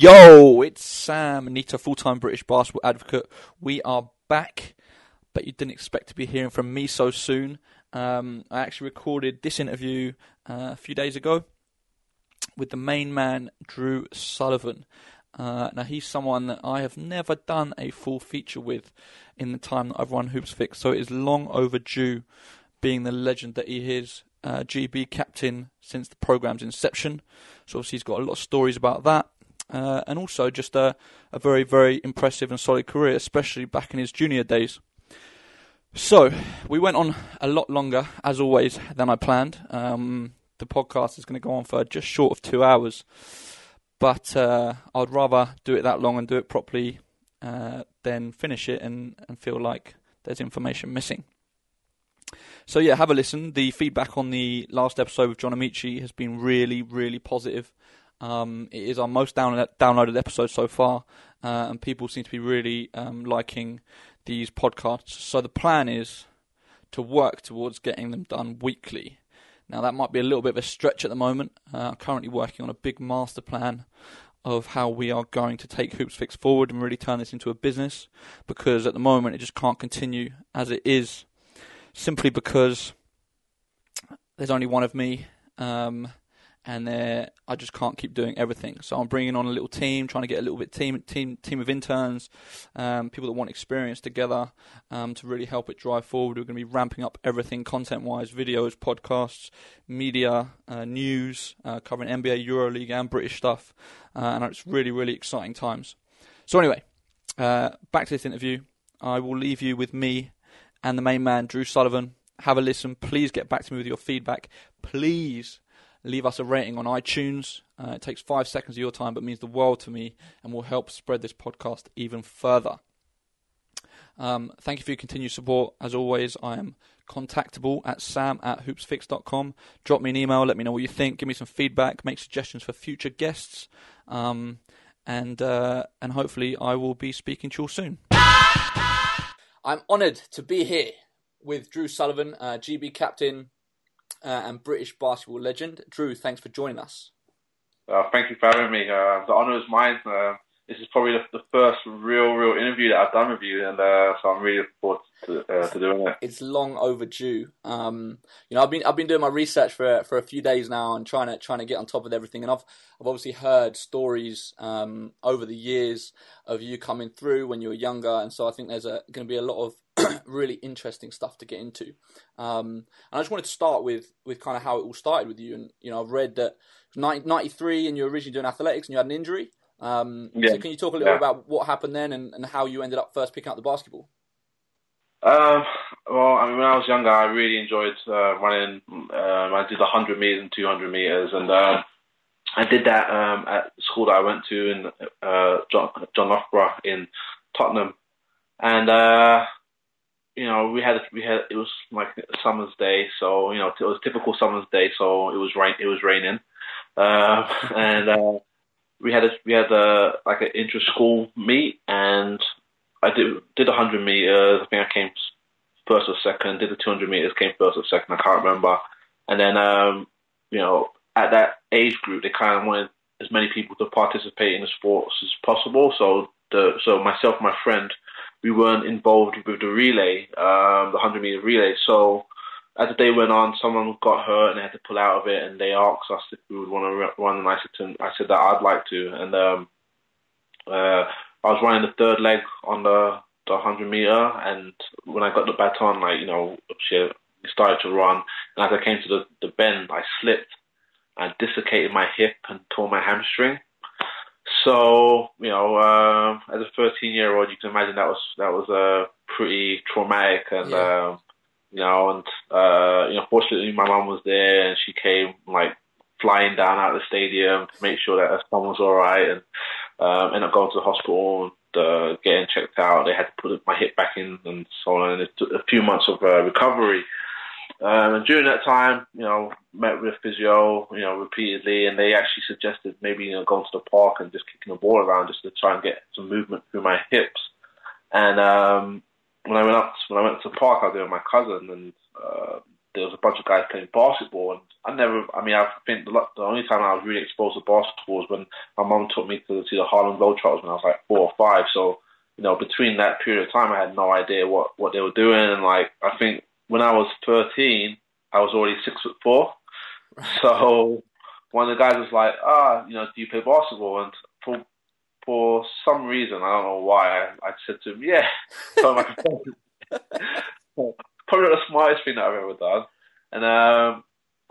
Yo, it's Sam Neter, full-time British basketball advocate. We are back, but you didn't expect to be hearing from me so soon. Um, I actually recorded this interview uh, a few days ago with the main man, Drew Sullivan. Uh, now he's someone that I have never done a full feature with in the time that I've run Hoopsfix, so it is long overdue. Being the legend that he is, uh, GB captain since the program's inception. So obviously he's got a lot of stories about that uh, and also just a, a very, very impressive and solid career, especially back in his junior days. So, we went on a lot longer, as always, than I planned. Um, the podcast is going to go on for just short of two hours, but uh, I'd rather do it that long and do it properly uh, than finish it and, and feel like there's information missing. So yeah, have a listen. The feedback on the last episode with John Amaechi has been really, really positive. Um, it is our most downloaded episode so far, uh, and people seem to be really um, liking these podcasts. So the plan is to work towards getting them done weekly. Now that might be a little bit of a stretch at the moment. Uh, I'm currently working on a big master plan of how we are going to take Hoopsfix forward and really turn this into a business because at the moment it just can't continue as it is simply because there's only one of me. Um, and I just can't keep doing everything. So I'm bringing on a little team, trying to get a little bit team team team of interns, um, people that want experience together um, to really help it drive forward. We're going to be ramping up everything content wise, videos, podcasts, media, uh, news, uh, covering NBA, EuroLeague, and British stuff, uh, and it's really really exciting times. So anyway, uh, back to this interview. I will leave you with me and the main man, Drew Sullivan. Have a listen. Please get back to me with your feedback. Please leave us a rating on iTunes. Uh, it takes five seconds of your time, but means the world to me and will help spread this podcast even further. Um, thank you for your continued support. As always, I am contactable at sam at hoopsfix.com. Drop me an email, let me know what you think, give me some feedback, make suggestions for future guests, um, and, uh, and hopefully I will be speaking to you all soon. I'm honoured to be here with Drew Sullivan, uh, GB captain, uh, and British basketball legend. Drew, thanks for joining us. Uh, thank you for having me. Uh, the honour is mine. Uh, this is probably the, the, first real, real interview that I've done with you, and uh, so I'm really looking forward to, uh, to doing it. It's long overdue. Um, you know, I've been I've been doing my research for for a few days now and trying to trying to get on top of everything. And I've I've obviously heard stories um, over the years of you coming through when you were younger, and so I think there's going to be a lot of really interesting stuff to get into. Um, and I just wanted to start with with kind of how it all started with you. And you know, I've read that 93 and you were originally doing athletics and you had an injury. Um, yeah. So can you talk a little yeah. about what happened then and, and how you ended up first picking up the basketball? Um, well, I mean, when I was younger, I really enjoyed uh, running. Um, I did 100 meters and 200 meters, and um, I did that um, at school that I went to in uh, John, John Loughborough in Tottenham. And uh, you know, we had we had it was like summer's day, so you know it was typical summer's day, so it was rain it was raining, uh, and uh, we had a we had a like an inter school meet, and I did did 100 meters. I think I came first or second. Did the 200 meters, came first or second. I can't remember. And then um, you know at that age group, they kind of wanted as many people to participate in the sports as possible. So the so myself, my friend we weren't involved with the relay, um, the 100 meter relay. So as the day went on, someone got hurt and they had to pull out of it, and they asked us if we would want to run, and I said, to, I said that I'd like to, and um, uh, I was running the third leg on the, the 100 meter, and when I got the baton, like you know, she started to run, and as I came to the, the bend, I slipped, I dislocated my hip and tore my hamstring. So you know, uh, as a 13 year old, you can imagine that was that was uh, pretty traumatic, and yeah. um, you know, and uh, you know, fortunately, my mom was there, and she came like flying down out of the stadium to make sure that her son was all right, and um, ended up going to the hospital and uh, getting checked out. They had to put my hip back in and so on, and it took a few months of uh, recovery. Um, and during that time, you know, met with physio, you know, repeatedly, and they actually suggested maybe you know going to the park and just kicking the ball around just to try and get some movement through my hips. And um, when I went up, when I went to the park, I was there with my cousin, and uh, there was a bunch of guys playing basketball, and I never. I mean, I think the, the only time I was really exposed to basketball was when my mom took me to see the Harlem Globetrotters when I was like four or five. So you know, between that period of time, I had no idea what what they were doing, and like I think when I was thirteen, I was already six foot four. So one of the guys was like, "Ah, you know, do you play basketball?" And for for some reason, I don't know why, I, I said to him, "Yeah." So probably not the smartest thing that I've ever done. And um,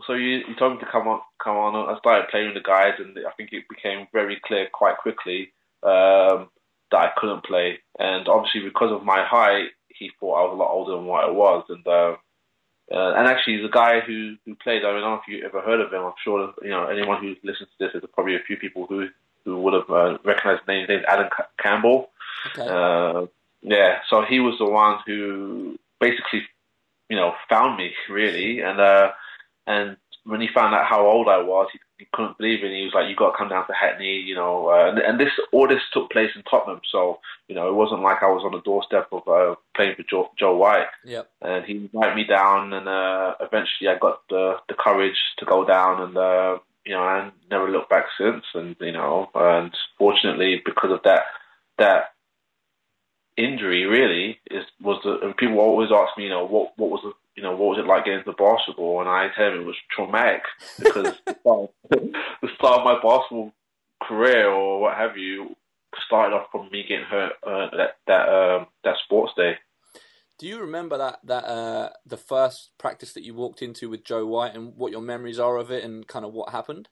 so you, you told me to come on, come on. I started playing with the guys, and I think it became very clear quite quickly um, that I couldn't play. And obviously, because of my height, he thought I was a lot older than what I was. And uh, uh, and actually, the guy who who played, I don't know if you ever heard of him. I'm sure you know anyone who listens to this. There's probably a few people who who would have uh, recognized the name. His name's Adam C- Campbell. Okay. Uh, yeah, so he was the one who basically, you know, found me really, and uh, and when he found out how old I was, he, he couldn't believe it. He was like, "You got to come down to Hackney," you know. Uh, and, and this all this took place in Tottenham, so you know, it wasn't like I was on the doorstep of uh, playing for Joe, Joe White. Yep. And he invited me down, and uh, eventually I got the the courage to go down, and uh, you know, I never looked back since. And you know, and fortunately, because of that that injury, really is was the and people always ask me, you know, what what was the you know, what was it like getting into basketball? And I tell them it was traumatic because the start of my basketball career or what have you started off from me getting hurt uh, that that um, that sports day. Do you remember that that uh, the first practice that you walked into with Joe White and what your memories are of it and kind of what happened?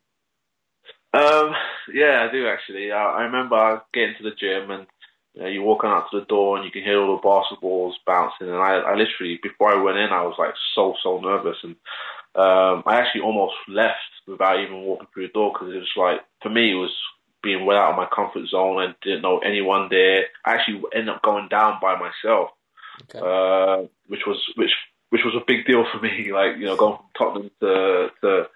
Um, yeah, I do actually. I, I remember getting to the gym and you know, you're walking out to the door and you can hear all the basketballs bouncing. And I, I literally, before I went in, I was like so, so nervous. And um, I actually almost left without even walking through the door because it was like, for me, it was being well out of my comfort zone. I didn't know anyone there. I actually ended up going down by myself, Okay. uh, which was which which was a big deal for me. Like you know, going from Tottenham to to,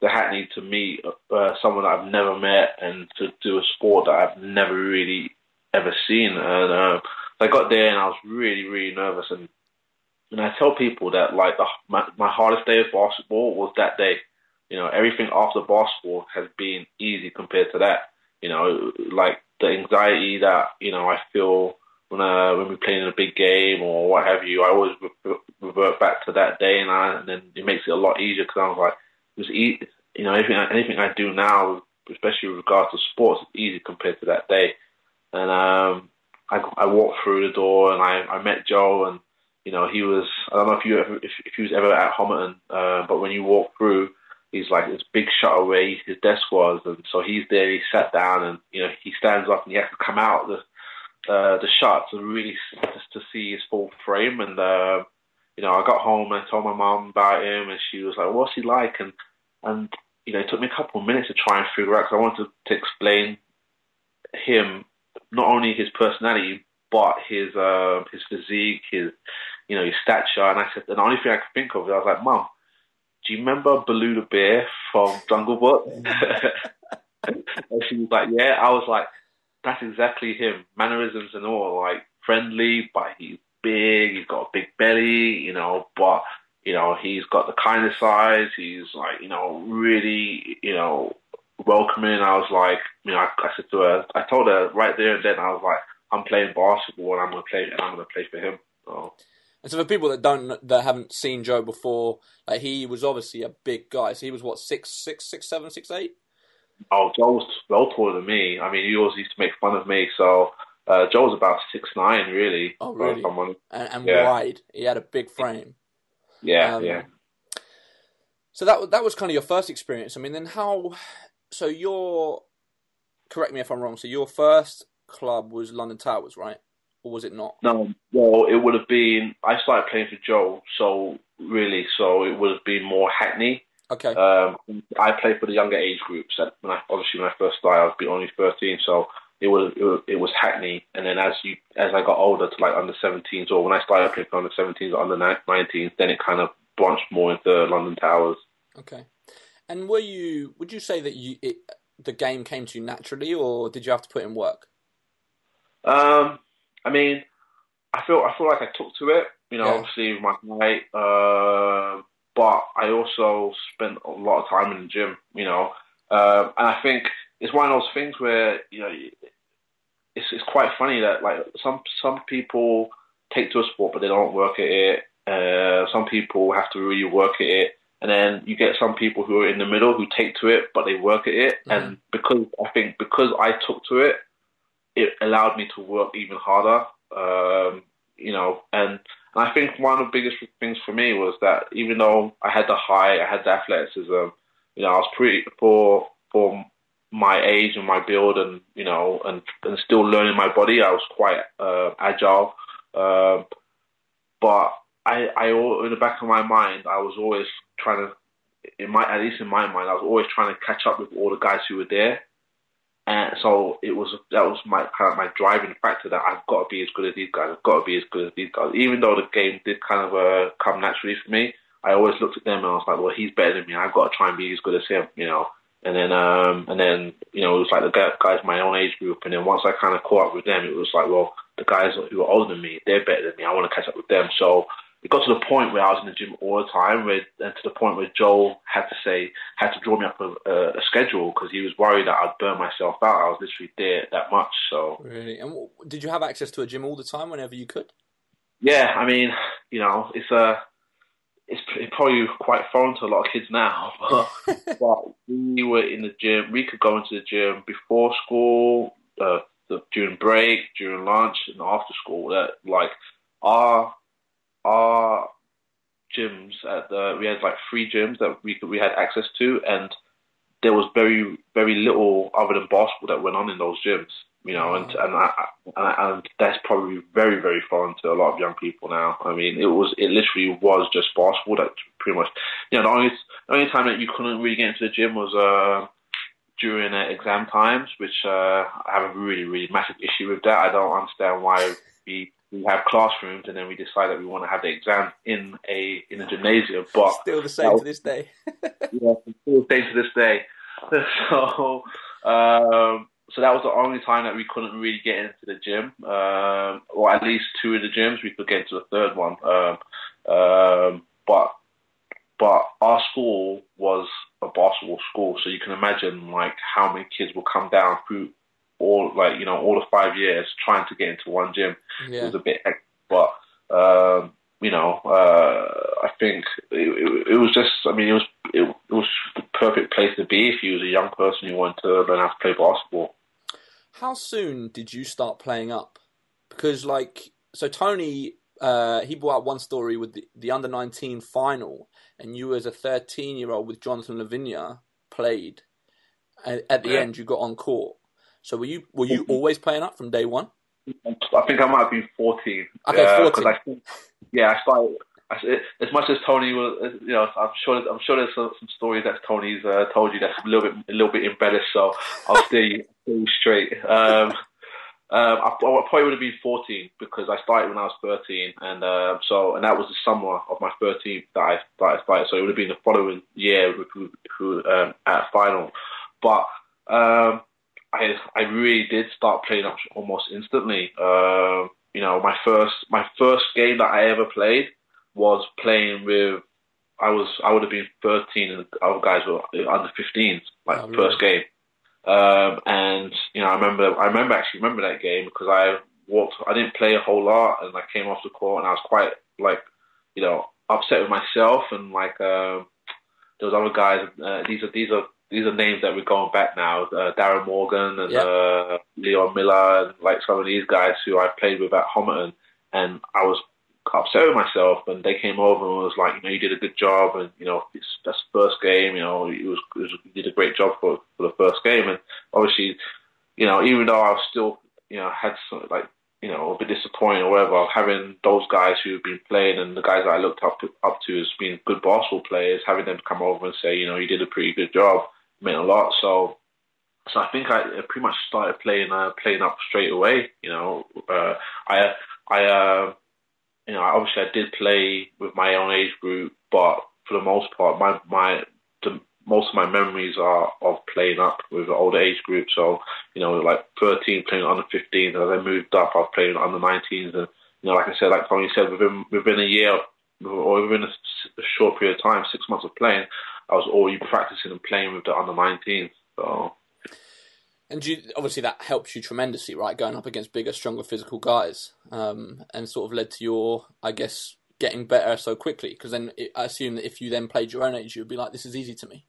to Hackney to meet uh, someone that I've never met and to do a sport that I've never really ever seen. And uh, I got there and I was really really nervous. And and I tell people that like the, my my hardest day of basketball was that day. You know, everything after basketball has been easy compared to that. You know, like the anxiety that you know I feel when uh, when we play in a big game or what have you. I always re- revert back to that day, and, I, and then it makes it a lot easier because I was like, it was e- you know anything anything I do now, especially with regards to sports, is easy compared to that day. And um, I I walked through the door and I I met Joe and you know he was I don't know if you ever, if if he was ever at Homerton, uh, but when you walk through he's like this big shot away his desk was, and so he's there. He sat down, and you know he stands up, and he has to come out the uh, the shot to really just to see his full frame. And uh, you know, I got home and I told my mom about him, and she was like, "What's he like?" And and you know, it took me a couple of minutes to try and figure out because I wanted to explain him not only his personality but his uh, his physique, his you know his stature. And I said, and the only thing I could think of, I was like, "Mom." do you remember Baloo the bear from Jungle Book? and she was like, yeah. I was like, that's exactly him. Mannerisms and all, like friendly, but he's big. He's got a big belly, you know. But you know, he's got the kind of size. He's like, you know, really, you know, welcoming. I was like, you know, I, I said to her, I told her right there and then, I was like, I'm playing basketball and I'm gonna play and I'm gonna play for him. So. And so for people that don't that haven't seen Joe before, like he was obviously a big guy. So he was what six six six seven six eight. Oh, Joe was well taller than me. I mean, he always used to make fun of me. So uh, Joe was about six nine, really. Oh, really? Someone, And, and Yeah. wide. He had a big frame. yeah, Um, yeah. So that that was kind of your first experience. I mean, then how? So your correct me if I'm wrong. So your first club was London Towers, right? Or was it not? No, well, it would have been. I started playing for Joe, so really, so it would have been more Hackney. Okay. Um, I played for the younger age groups. And when I, obviously, when I first started, I was only thirteen, so it was, it was it was Hackney. And then as you as I got older to like under 17s, or when I started playing for under 17s or under 19s, then it kind of branched more into London Towers. Okay. And were you? Would you say that you it, the game came to you naturally, or did you have to put in work? Um, I mean, I feel I feel like I took to it. You know, Yeah. obviously with my height, uh, but I also spent a lot of time in the gym, you know. Um, and I think it's one of those things where you know it's it's quite funny that like some some people take to a sport but they don't work at it. Uh, some people have to really work at it, and then you get some people who are in the middle who take to it but they work at it. Mm-hmm. And because I think because I took to it, it allowed me to work even harder. Um, you know, and, and I think one of the biggest things for me was that even though I had the high, I had the athleticism, you know, I was pretty for for my age and my build and you know and, and still learning my body. I was quite uh, agile, uh, but I, I in the back of my mind, I was always trying to, in my at least in my mind, I was always trying to catch up with all the guys who were there. And so it was that was my kind of my driving factor that I've got to be as good as these guys. I've got to be as good as these guys. Even though the game did kind of uh, come naturally for me, I always looked at them and I was like, well, he's better than me. I've got to try and be as good as him, you know. And then, um, and then, you know, it was like the guys my own age group. And then once I kind of caught up with them, it was like, well, the guys who are older than me, they're better than me. I want to catch up with them. So it got to the point where I was in the gym all the time, where, and to the point where Joel had to say, had to draw me up a, a, schedule because he was worried that I'd burn myself out. I was literally there that much. So really, and did you have access to a gym all the time whenever you could? Yeah, I mean, you know, it's a. Uh, it's probably quite foreign to a lot of kids now, but, but we were in the gym. We could go into the gym before school, uh, the, during break, during lunch, and after school. That like our our gyms at the we had like three gyms that we we had access to, and there was very very little other than basketball that went on in those gyms. You know, and and, I, and and that's probably very very foreign to a lot of young people now. I mean, it was it literally was just basketball that pretty much. You know, the only the only time that you couldn't really get into the gym was uh, during uh, exam times, which uh, I have a really really massive issue with that. I don't understand why we we have classrooms and then we decide that we want to have the exam in a in a gymnasium. But still the same was, to this day. yeah, still the same to this day. So, um, so that was the only time that we couldn't really get into the gym, um, or at least two of the gyms. We could get into the third one, um, um, but but our school was a basketball school, so you can imagine like how many kids will come down through all like you know all the five years trying to get into one gym. Yeah. It was a bit, but um, you know, uh, I think it, it, it, was just. I mean, it was it, it, was the perfect place to be if you was a young person who wanted to learn how to play basketball. How soon did you start playing up? Because like, so Tony, uh, he brought out one story with the, the under nineteen final, and you as a thirteen year old with Jonathan Lavinia played. At the yeah. end, you got on court. So were you were you always playing up from day one? I think I might have been fourteen. Okay, uh, fourteen. I think, yeah, I started. as much as Tony was, you know, I'm sure I'm sure there's some, some stories that Tony's uh, told you that's a little bit a little bit embellished. So I'll stay, stay straight. Um, um, I, I, probably would have been 14 because I started when I was 13, and uh, so and that was the summer of my 13th that I, that I started. So it would have been the following year um, at final. But um, I I really did start playing up almost instantly. Uh, you know, my first my first game that I ever played was playing with. I was I would have been 13 and the other guys were under 15s. My oh, first game, um, and you know I remember I remember actually remember that game because I walked. I didn't play a whole lot and I came off the court and I was quite like you know upset with myself and like um, was other guys. Uh, these are these are these are names that we're going back now. Uh, Darren Morgan and yep. uh, Leon Miller, and like some of these guys who I played with at Homerton, and I was upset with myself. And they came over and was like, you know, you did a good job, and you know, it's that's the first game. You know, it was, it was you did a great job for for the first game, and obviously, you know, even though I was still, you know, had some like you know, a bit disappointed or whatever, having those guys who've been playing and the guys that I looked up to, up to as being good basketball players, having them come over and say, you know, you did a pretty good job meant a lot. So, so I think I pretty much started playing uh, playing up straight away. You know, uh, I I uh, you know obviously I did play with my own age group, but for the most part, my my the, most of my memories are of playing up with the older age group. So you know, like 13 playing under 15, and as I moved up, I was playing under 19s, and you know, like I said, like Tony said, within within a year or within a, a, short period of time, six months of playing, I was already practicing and playing with the under 19s. So. And you, obviously that helps you tremendously, right? Going up against bigger, stronger physical guys, um, and sort of led to your, I guess, getting better so quickly. Because then it, I assume that if you then played your own age, you'd be like, "This is easy to me."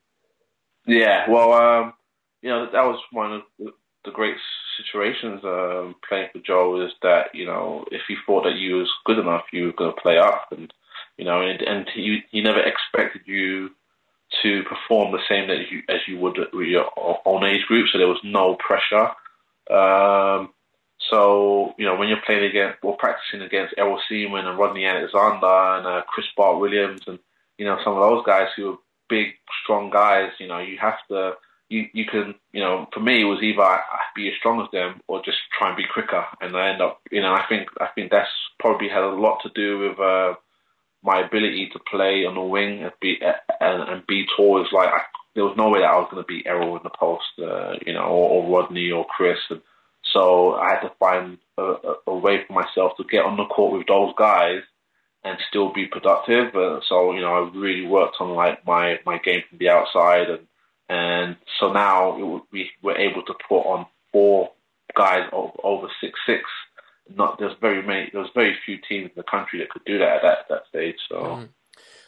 Yeah, well, um, you know, that was one of the, the great situations um, playing for Joe is that you know if he thought that you was good enough, you were going to play up, and you know, and, and he he never expected you to perform the same as you as you would with your own age group. So there was no pressure. Um, so you know when you're playing against or practicing against Errol Seaman and Rodney Alexander and uh, Chris Bart Williams and you know some of those guys who are big, strong guys, you know you have to you you can you know for me it was either be as strong as them or just try and be quicker and I end up you know I think I think that's probably had a lot to do with uh, my ability to play on the wing and be and, and be tall is like I, there was no way that I was going to beat Errol in the post uh, you know or, or, Rodney or Chris. And so I had to find a, a, way for myself to get on the court with those guys and still be productive. Uh, so you know I really worked on like my my game from the outside. And and so now it, we were able to put on four guys over six six. Not there's very many. There's very few teams in the country that could do that at that that stage. So. Mm.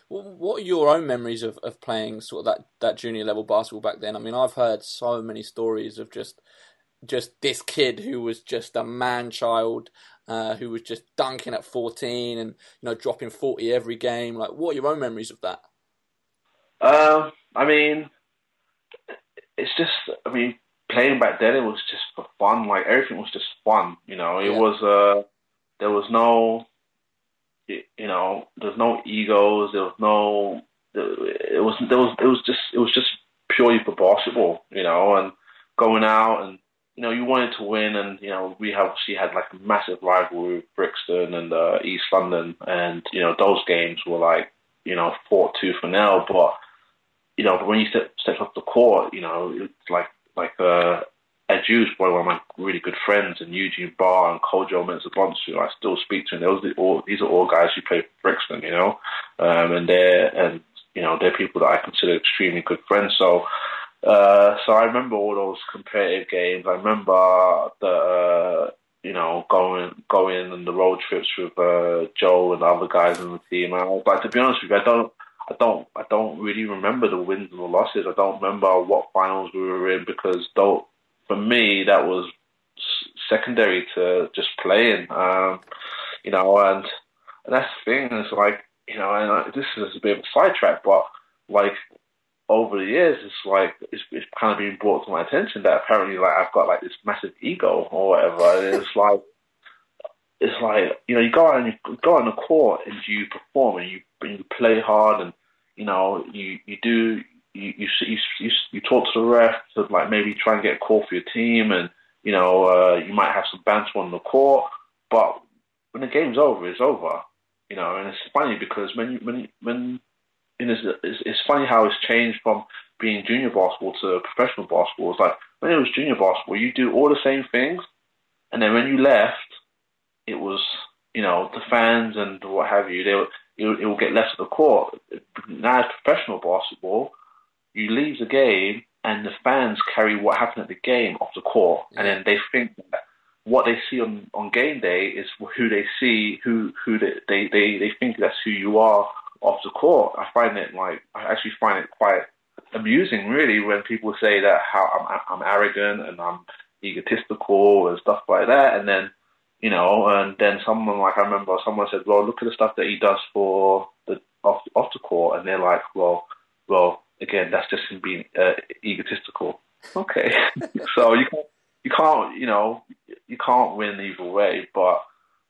what are your own memories of, of playing sort of that, that junior level basketball back then? I mean, I've heard so many stories of just just this kid who was just a man child, uh, who was just dunking at 14 and you know dropping 40 every game. Like, what are your own memories of that? Um, I mean, it's just, I mean, playing back then, it was just for fun. Like everything was just fun. You know, it yeah. was, uh, there was no, you know, there's no egos. There was no, it was, there was, it was just, it was just purely for basketball. You know, and going out and you know, you wanted to win, and you know, we have she had like a massive rivalry with Brixton and uh, East London, and you know, those games were like, you know, fought tooth for nail. But you know, but when you step step off the court, you know, it's like like uh, Ed Hughes, one of my really good friends, and Eugene Barr and Kojo Mensah who I still speak to, and those are all these are all guys who play Brixton, you know, um, and they're and you know they're people that I consider extremely good friends. So. Uh, so I remember all those competitive games. I remember the uh, you know going going on the road trips with uh, Joe and other guys in the team. I was like, to be honest with you, I don't I don't I don't really remember the wins and the losses. I don't remember what finals we were in because for me that was secondary to just playing. Um, you know, and, and that's the thing. It's like you know, and uh, this is a bit of a sidetrack, but like over the years, it's like it's, it's kind of been brought to my attention that apparently like I've got like this massive ego or whatever. And it's like it's like you know you go out and you go on the court and you perform and you and you play hard and you know, you you do you you you, you talk to the ref to like maybe try and get a call for your team, and you know uh, you might have some banter on the court, but when the game's over, it's over. You know, and it's funny because when you, when when and it's, it's, it's funny how it's changed from being junior basketball to professional basketball. It's like when it was junior basketball, you do all the same things, and then when you left, it was you know the fans and what have you. They were it, will get left to the court. Now, it's professional basketball, you leave the game and the fans carry what happened at the game off the court, yeah. and then they think what they see on, on game day is who they see, who who they, they, they, they think that's who you are off the court. I find it like I actually find it quite amusing, really, when people say that how I'm I'm arrogant and I'm egotistical and stuff like that, and then you know, and then someone like I remember someone said, "Well, look at the stuff that he does for the off off the court," and they're like, "Well, well, again, that's just him being uh, egotistical." Okay, so you can't you can't you know you can't win either way, but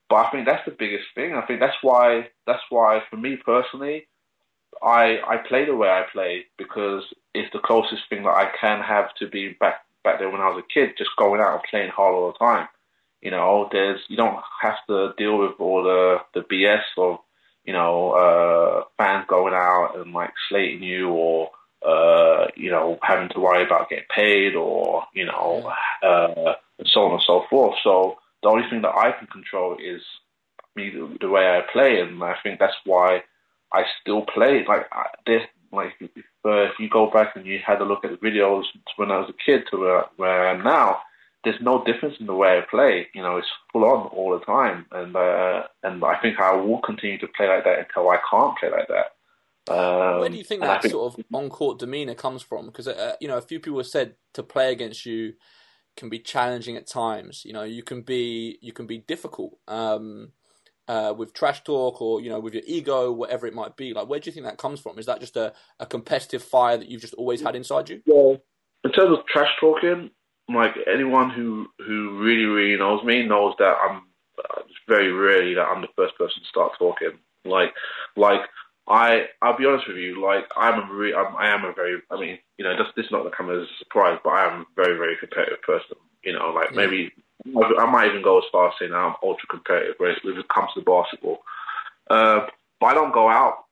but I think that's the biggest thing. I think that's why that's why for me personally, I I play the way I play because it's the closest thing that I can have to be back back there when I was a kid, just going out and playing hard all the time. You know, there's you don't have to deal with all the the BS of you know uh, fans going out and like slating you or uh, you know having to worry about getting paid or you know uh, and so on and so forth. So the only thing that I can control is me the, way I play, and I think that's why I still play. Like this, like if, uh, if you go back and you had a look at the videos when I was a kid to where, where I am now, there's no difference in the way I play. You know, it's full on all the time, and uh, and I think I will continue to play like that until I can't play like that. Um, Where do you think that think... sort of on-court demeanor comes from? Because uh, you know, a few people have said to play against you can be challenging at times. You know, you can be you can be difficult um, uh, with trash talk or you know with your ego, whatever it might be. Like, where do you think that comes from? Is that just a, a competitive fire that you've just always had inside you? Yeah. In terms of trash talking, like anyone who who really really knows me knows that I'm uh, very rarely that I'm the first person to start talking. Like like I I'll be honest with you, like I'm a re- I'm, I am a very I mean you know this this is not going to come as a surprise, but I am a very very competitive person. You know, like yeah. maybe I might even go as far as saying I'm ultra competitive when it comes to basketball. Uh, but I don't go out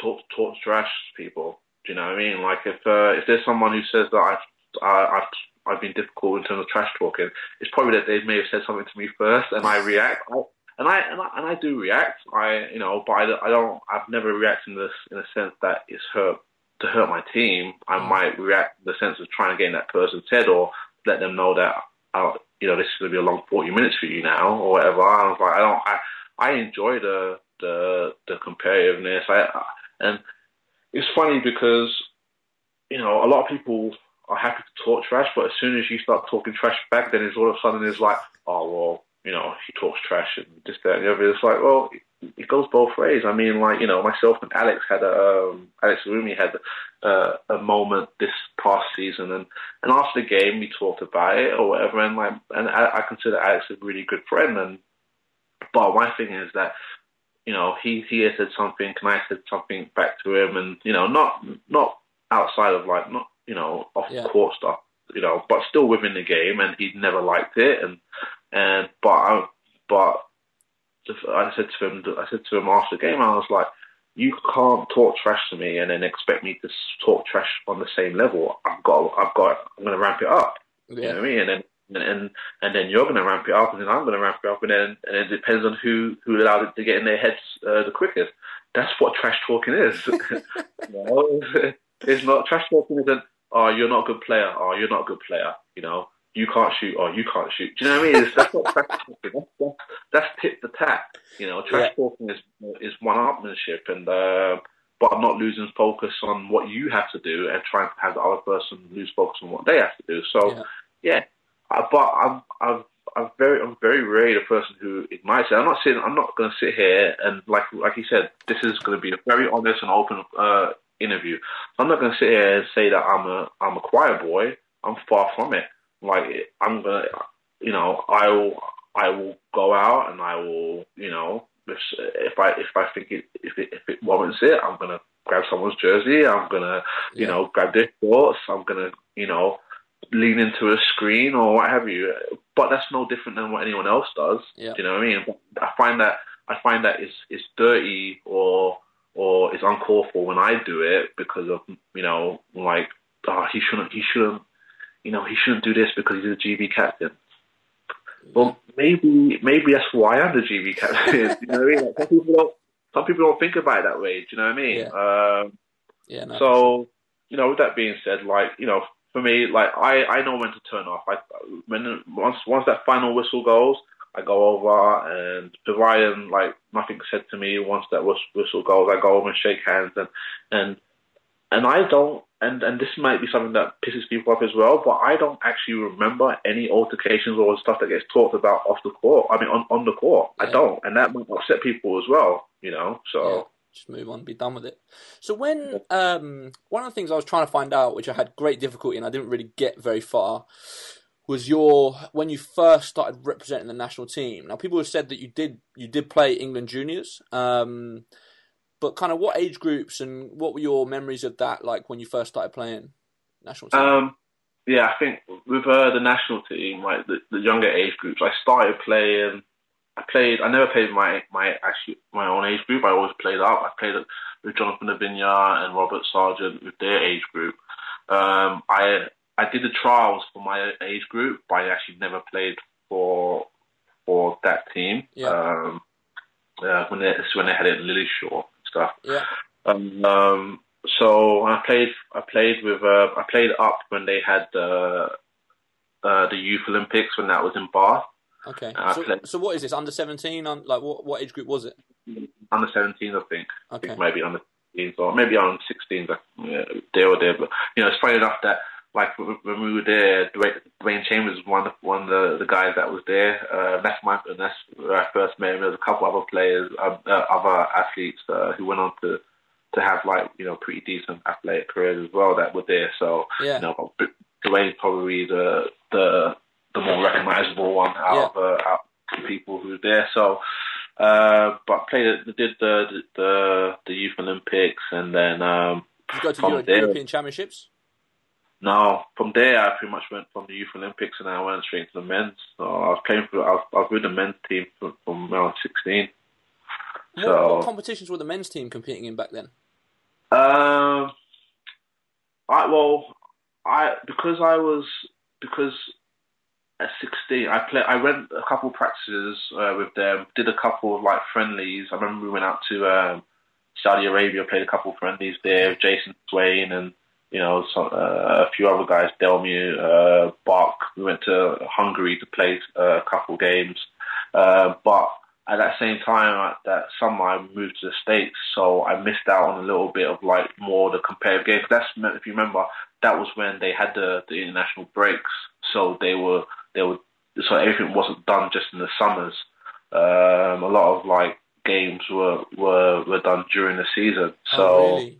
talk talk trash to people. Do you know what I mean? Like if uh, if there's someone who says that I've I, I've I've been difficult in terms of trash talking, it's probably that they may have said something to me first, and I react. I, and I, and I and I do react. I you know, but I, I don't. I've never reacted in this in a sense that it's hurt to hurt my team. I mm. might react in the sense of trying to get in that person's head or let them know that uh, you know this is going to be a long forty minutes for you now or whatever. I was like, I don't. I I enjoy the the the competitiveness. I and it's funny because you know a lot of people are happy to talk trash, but as soon as you start talking trash back, then it's all of a sudden it's like, oh well, you know, he talks trash and this, that, and the other. It's like, well, it goes both ways. I mean, like, you know, myself and Alex had a, um, Alex Rumi had uh, a moment this past season, and, and after the game, we talked about it or whatever, and like, and I, I consider Alex a really good friend, and but one thing is that, you know, he he said something, and I said something back to him, and you know, not not outside of like not you know off yeah. court stuff, you know, but still within the game, and he'd never liked it, and and but I, but I said to him, I said to him after the game, I was like, you can't talk trash to me and then expect me to talk trash on the same level. I've got, I've got, I'm going to ramp it up. Yeah. You know what I mean? And then, and and then you're going to ramp it up, and then I'm going to ramp it up, and then and it depends on who who allows it to get in their heads uh, the quickest. That's what trash talking is. you know? It's not trash talking. Isn't oh you're not a good player. Oh you're not a good player. You know you can't shoot oh, you can't shoot. Do you know what I mean? It's, that's not trash talking. That's, that's, tit for tat. You know, trash yeah. talking is is one-upmanship, and uh, but I'm not losing focus on what you have to do and trying to have the other person lose focus on what they have to do. So, yeah, yeah I, but I'm I'm I'm very I'm very rarely the person who ignites it. I'm not sitting. I'm not going to sit here and like like you said, this is going to be a very honest and open uh, interview. I'm not going to sit here and say that I'm a I'm a choir boy. I'm far from it. Like I'm gonna, you know, I will, I will go out and I will, you know, if, if I if I think it if it if it warrants it, I'm gonna grab someone's jersey. I'm gonna, you yeah. know, grab their shorts. I'm gonna, you know, lean into a screen or what have you. But that's no different than what anyone else does. Yeah. Do you know what I mean? I find that I find that it's it's dirty or or it's uncalled for when I do it because of you know like oh he shouldn't he shouldn't you know, he shouldn't do this because he's a GB captain. Well, maybe maybe that's why I'm the GB captain. you know what I mean? Like, some people don't some people don't think about it that way. Do you know what I mean? Yeah. Um, yeah no, so you know, with that being said, like you know, for me, like I, I know when to turn off. I when once once that final whistle goes, I go over and providing like nothing said to me once that whistle goes, I go over and shake hands and and and I don't and and this might be something that pisses people off as well, but I don't actually remember any altercations or stuff that gets talked about off the court. I mean, on, on the court, yeah. I don't, and that might upset people as well. You know, so. Yeah. Just move on, be done with it. So when um, one of the things I was trying to find out, which I had great difficulty and I didn't really get very far, was your when you first started representing the national team. Now people have said that you did you did play England juniors. Um, but kind of what age groups and what were your memories of that like when you first started playing national team? Um, yeah, I think with uh, the national team, like the, the, younger age groups, I started playing. I played. I never played my my actually my own age group. I always played up. I played with Jonathan Avinya and Robert Sargent with their age group. Um, I I did the trials for my age group, but I actually never played for for that team. Yeah. Um, uh, when they when they had it in Lilleshall stuff. Yeah. Um, um, so I played. I played with. Uh, I played up when they had the uh, the Youth Olympics when that was in Bath. Okay. So, played- so what is this? Under seventeen? On like what what age group was it? Under 17, I think. I Okay. think maybe under 16s or maybe on 16s. Like, yeah, there or there. But you know, it's funny enough that like when we were there, Dwain, Chambers was one of one of the, the guys that was there. Uh, that's my and that's where I first met him. There was a couple other players, uh, uh, other athletes uh, who went on to to have like you know pretty decent athletic careers as well that were there. So Yeah. you know, Dwain's probably the the the more recognizable one out of uh, out of the people who were there. So. Uh, but played did the the the Youth Olympics, and then um, you go to there. European Championships? No, from there I pretty much went from the Youth Olympics, and I went straight to the men's. So I was playing for I was, I was with the men's team from, from around sixteen. What, So- what competitions were the men's team competing in back then? Um, I well, I because I was because at sixteen I play I went a couple of practices uh, with them, did a couple of like friendlies. I remember we went out to um, Saudi Arabia, played a couple of friendlies there, with Jason Swain and you know some, uh, a few other guys, Delmu, uh, Bach. We went to Hungary to play uh, a couple of games, uh, but at that same time, at that summer, I moved to the States, so I missed out on a little bit of like more the competitive games. That's if you remember, that was when they had the, the international breaks, so they were they were so everything wasn't done just in the summers. Um, a lot of like games were were were done during the season, so oh, really?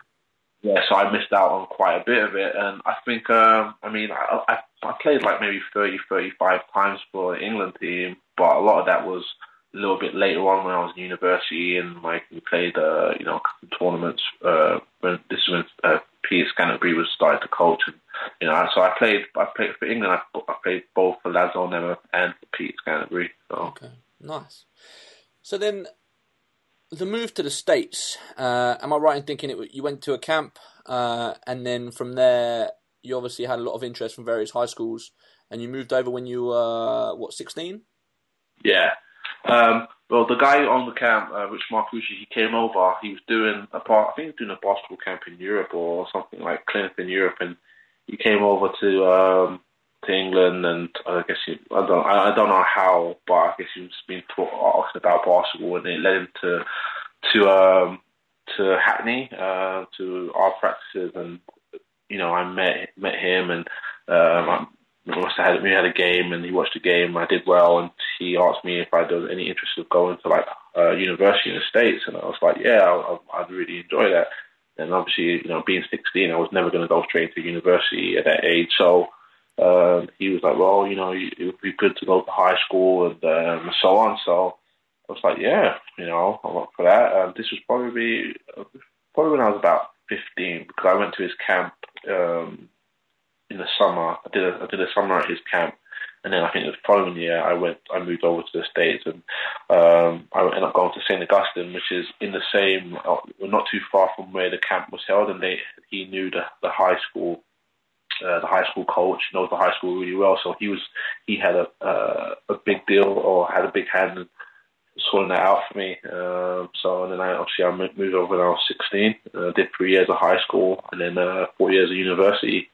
Yeah, so I missed out on quite a bit of it, and I think, um, I mean, I, I, I played like maybe 30, 35 times for the England team, but a lot of that was a little bit later on when I was in university, and like we played, uh, you know, tournaments. Uh, when this is when uh, Peter Scantlebury was starting to coach, and you know, so I played, I played for England. I, I played both for Laszlo Nemeth and for Peter Scantlebury. So Okay, nice. So then, the move to the states. Uh, am I right in thinking it? You went to a camp, uh, and then from there, you obviously had a lot of interest from various high schools, and you moved over when you were what sixteen? Yeah. Um, well, the guy on the camp, uh, Rich Marcucci, he came over. He was doing a part, I think he was doing a basketball camp in Europe or something like clinic in Europe, and he came over to um, to England. And I guess he, I don't, I, don't know how, but I guess he was being taught about basketball, and it led him to to um, to Hackney, uh, to our practices, and you know, I met met him, and um, I, we must have had we had a game and he watched the game. I did well, and he asked me if I had any interest of going to like uh, university in the states, and I was like, yeah, I, I'd really enjoy that. And obviously, you know, being 16, I was never going to go straight to university at that age. So um, he was like, well, you know, it would be good to go to high school and, um, so on. So I was like, yeah, you know, I'm up for that. Um, this was probably probably when I was about 15 because I went to his camp. Um, in the summer. I did a I did a summer at his camp, and then I think the following year I went I moved over to the states, and um, I ended up going to St Augustine, which is in the same uh, not too far from where the camp was held, and they he knew the the high school. Uh, the high school coach knows the high school really well, so he was he had a uh, a big deal or had a big hand in sorting that out for me. Um, so and then I obviously I moved over when I was 16. Uh, did three years of high school and then uh, four years of university.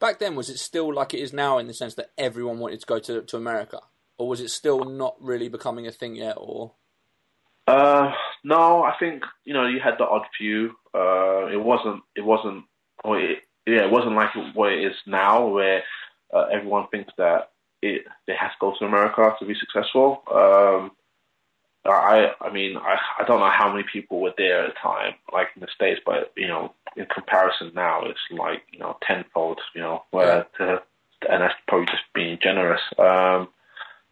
Back then, was it still like it is now in the sense that everyone wanted to go to, to America? Or was it still not really becoming a thing yet? Or Uh, no, I think you know you had the odd few. Uh, it wasn't. It wasn't. Or it, yeah, it wasn't like what it is now, where uh, everyone thinks that it they have to go to America to be successful. Um, I, I mean, I, I don't know how many people were there at the time, like in the states, but you know, in comparison now, it's like you know tenfold. You know, where to, and that's probably just being generous. Um,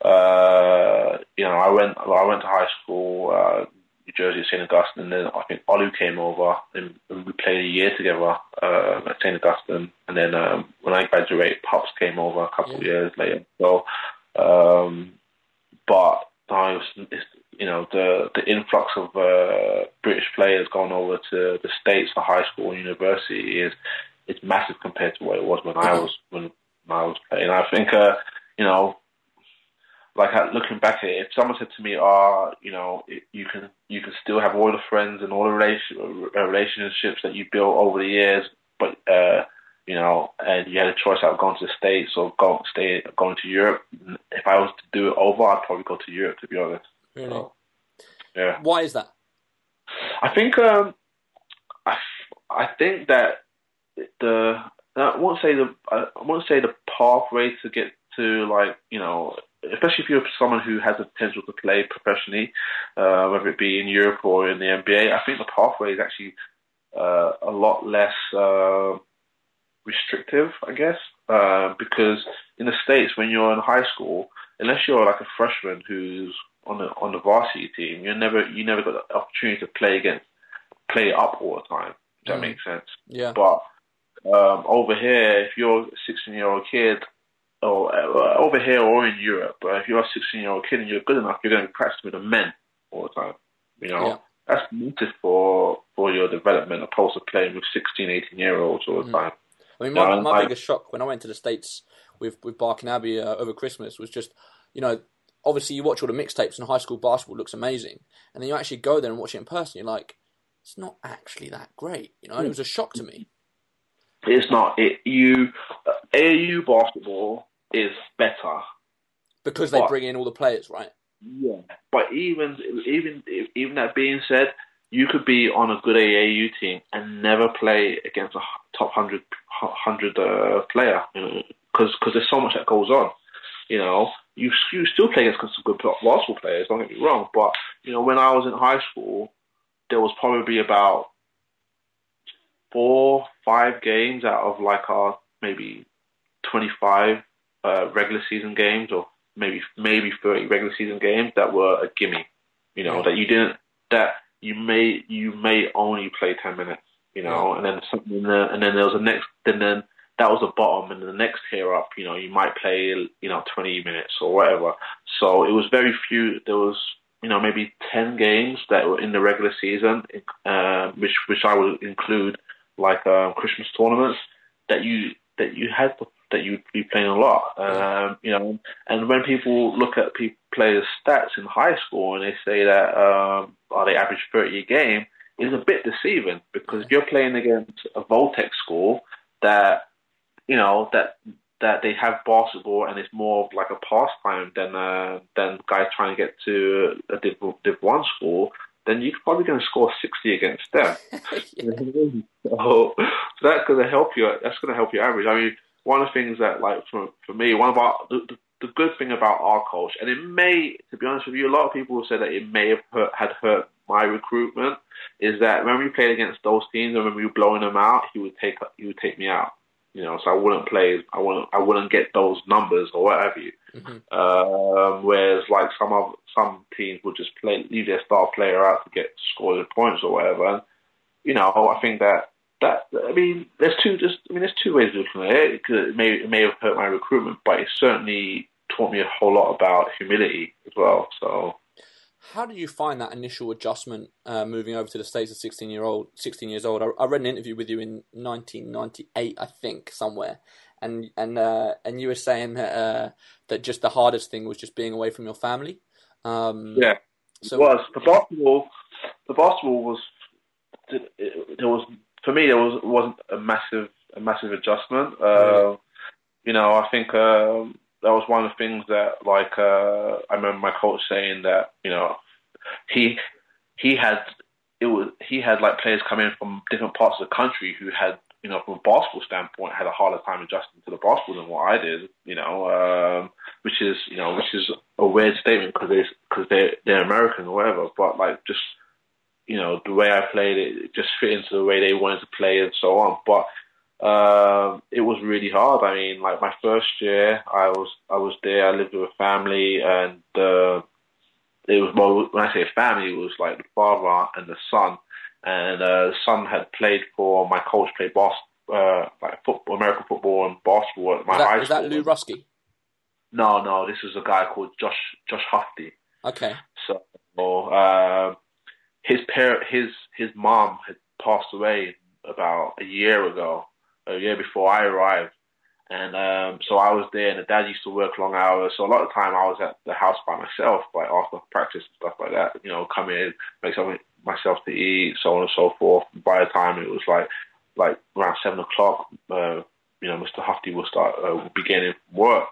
uh, you know, I went, I went to high school, uh, New Jersey St. Augustine, and then I think Olu came over and, and we played a year together uh, at St. Augustine. And then um, when I graduated, Pops came over a couple of years later. So, um, but was, it's, you know, the the influx of uh, British players going over to the states for high school and university is it's massive compared to what it was when I was when I was playing. I think, uh, you know, like looking back at it, if someone said to me, "Ah, oh, you know, you can you can still have all the friends and all the relation, relationships that you built over the years, but uh, you know, and you had a choice of going to the states or going stay going to Europe. If I was to do it over, I'd probably go to Europe. To be honest. Really? So, yeah. Why is that? I think um, I I think that the I won't say the I won't say the pathway to get to like you know especially if you're someone who has the potential to play professionally, uh, whether it be in Europe or in the NBA, I think the pathway is actually uh, a lot less uh, restrictive, I guess, uh, because in the states when you're in high school, unless you're like a freshman who's on the on the varsity team, you never you never got the opportunity to play against play up all the time. If that mm. makes sense. Yeah. But um, over here, if you're a 16 year old kid, or uh, over here or in Europe, uh, if you're a 16 year old kid and you're good enough, you're going to be practicing with the men all the time. You know, yeah. that's needed for for your development, opposed to playing with 16, 18 year olds all the mm. time. I mean, my, my biggest shock when I went to the States with, with Barking Abbey uh, over Christmas was just, you know, obviously you watch all the mixtapes and high school basketball looks amazing. And then you actually go there and watch it in person. You're like, it's not actually that great. You know, and it was a shock to me. It's not. It you uh, AAU basketball is better because they but, bring in all the players, right? Yeah, but even even even that being said, you could be on a good AAU team and never play against a top hundred hundred uh, player, because because there's so much that goes on. You know, you you still play against some good basketball players. Don't get me wrong, but you know, when I was in high school, there was probably about four, five games out of like our maybe twenty five uh, regular season games, or maybe maybe thirty regular season games that were a gimme. You know, that you didn't that you may you may only play ten minutes, you know, and then something and then there was a next and then that was the bottom and the next tier up, you know, you might play you know twenty minutes or whatever. So it was very few. There was you know maybe ten games that were in the regular season, uh, which which I would include like um, Christmas tournaments that you that you had to that you'd be playing a lot. Um, you know, and when people look at people players' stats in high school and they say that um, oh, they average 30 a game, is a bit deceiving because if you're playing against a vo-tech school that you know that that they have basketball and it's more of like a pastime than uh, than guys trying to get to a Div, Div One school, then you're probably going to score 60 against them. so, so that's going to help you. That's going to help your average. I mean, one of the things that, like, for, for me, one of our, the, the, good thing about our coach, and it may, to be honest with you, a lot of people will say that it may have hurt, had hurt my recruitment, is that when we played against those teams and when we were blowing them out, he would take he would take me out. You know, so I wouldn't play, I wouldn't, I wouldn't get those numbers or whatever you. Mm-hmm. Um, whereas, like some of some teams would just play, leave their star player out to get scored points or whatever. And, you know, I think that that I mean, there's two. Just I mean, there's two ways of looking at it. It may it may have hurt my recruitment, but it certainly taught me a whole lot about humility as well. So, how did you find that initial adjustment uh, moving over to the states at 16 year old, 16 years old? I, I, read an interview with you in 1998, I think, somewhere, and and uh, and you were saying that uh, that just the hardest thing was just being away from your family. Um, yeah, so it was the basketball. The basketball was there was for me, there was wasn't a massive a massive adjustment. Uh, you know, I think um, that was one of the things that, like, uh, I remember my coach saying that, you know, he he had it was he had like players coming from different parts of the country who had, you know, from a basketball standpoint, had a harder time adjusting to the basketball than what I did. You know, um, which is you know, which is a weird statement because they because they they're American or whatever, but like just you know, the way I played it, just fit into the way they wanted to play and so on. But uh, it was really hard. I mean, like my first year, I was I was there. I lived with a family, and uh, it was well. When I say family, it was like the father and the son. And uh, the son had played for my coach, played bas- uh, like football, American football and basketball at my is that, high school. Is that Lou Ruski? No, no. This is a guy called Josh Josh Hufty. Okay. So. Uh, his parent, his his mom had passed away about a year ago, a year before I arrived, And um, so I was there, and the dad used to work long hours. So a lot of time I was at the house by myself, like after practice and stuff like that. You know, come in, make something myself to eat, so on and so forth. By the time it was like like around seven o'clock, uh, you know, Mr. Hufty will start uh, beginning work.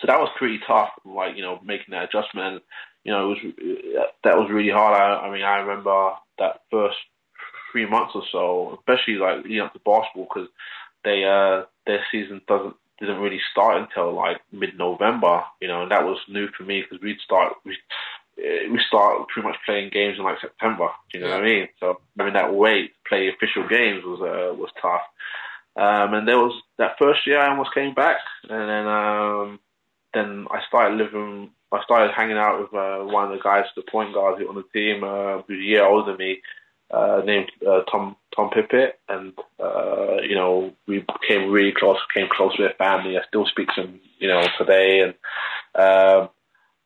So that was pretty tough, like you know, making that adjustment. You know, it was that was really hard. I, I mean, I remember that first three months or so, especially like leading up to basketball, because they uh, their season doesn't didn't really start until like mid November, you know, and that was new for me because we'd start we we start pretty much playing games in like September. You know yeah. what I mean? So having that wait to play official games was uh, was tough. Um, and there was that first year I almost came back, and then um, then I started living. I started hanging out with uh, one of the guys, the point guards on the team, uh, who's a year older than me, uh, named uh, Tom Tom Pippett, and uh, you know we became really close, came close with a family. I still speak to him, you know, today, and um,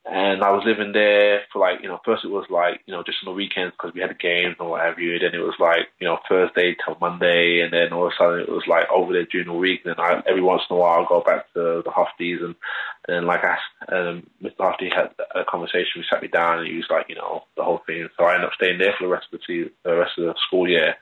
and I was living there for like, you know, first it was like, you know, just on the weekends because we had a games or whatever. Then it was like, you know, Thursday till Monday. And then all of a sudden it was like over there during the week. And then I, every once in a while I'll go back to the Hufties. And, and like I, um, Mr. Hufty had a conversation. We sat me down and he was like, you know, the whole thing. So I ended up staying there for the rest of the season, the rest of the school year.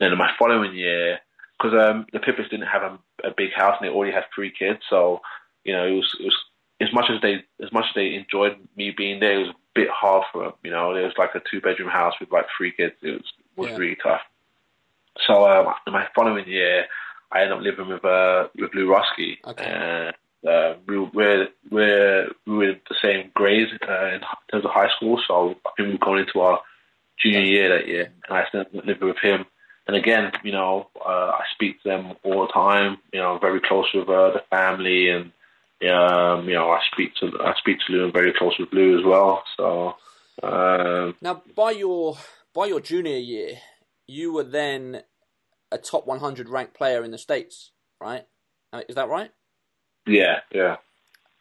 And then my following year, because um, the Pippets didn't have a, a big house and they already had three kids. So, you know, it was, it was as much as they as much as they enjoyed me being there, it was a bit hard for them. You know, it was like a two bedroom house with like three kids. It was was yeah. really tough. So um, my following year, I ended up living with uh, with Lou Roski. Okay. And, uh, we were we're, we were the same grade uh, in terms of high school, so I think we were going into our junior year that year, and I still living with him. And again, you know, uh, I speak to them all the time. You know, very close with uh, the family, and um, you know, I speak to I speak to Lou and very close with Lou as well. So um, now, by your by your junior year, you were then a top 100 ranked player in the states, right? Uh, is that right? Yeah, yeah.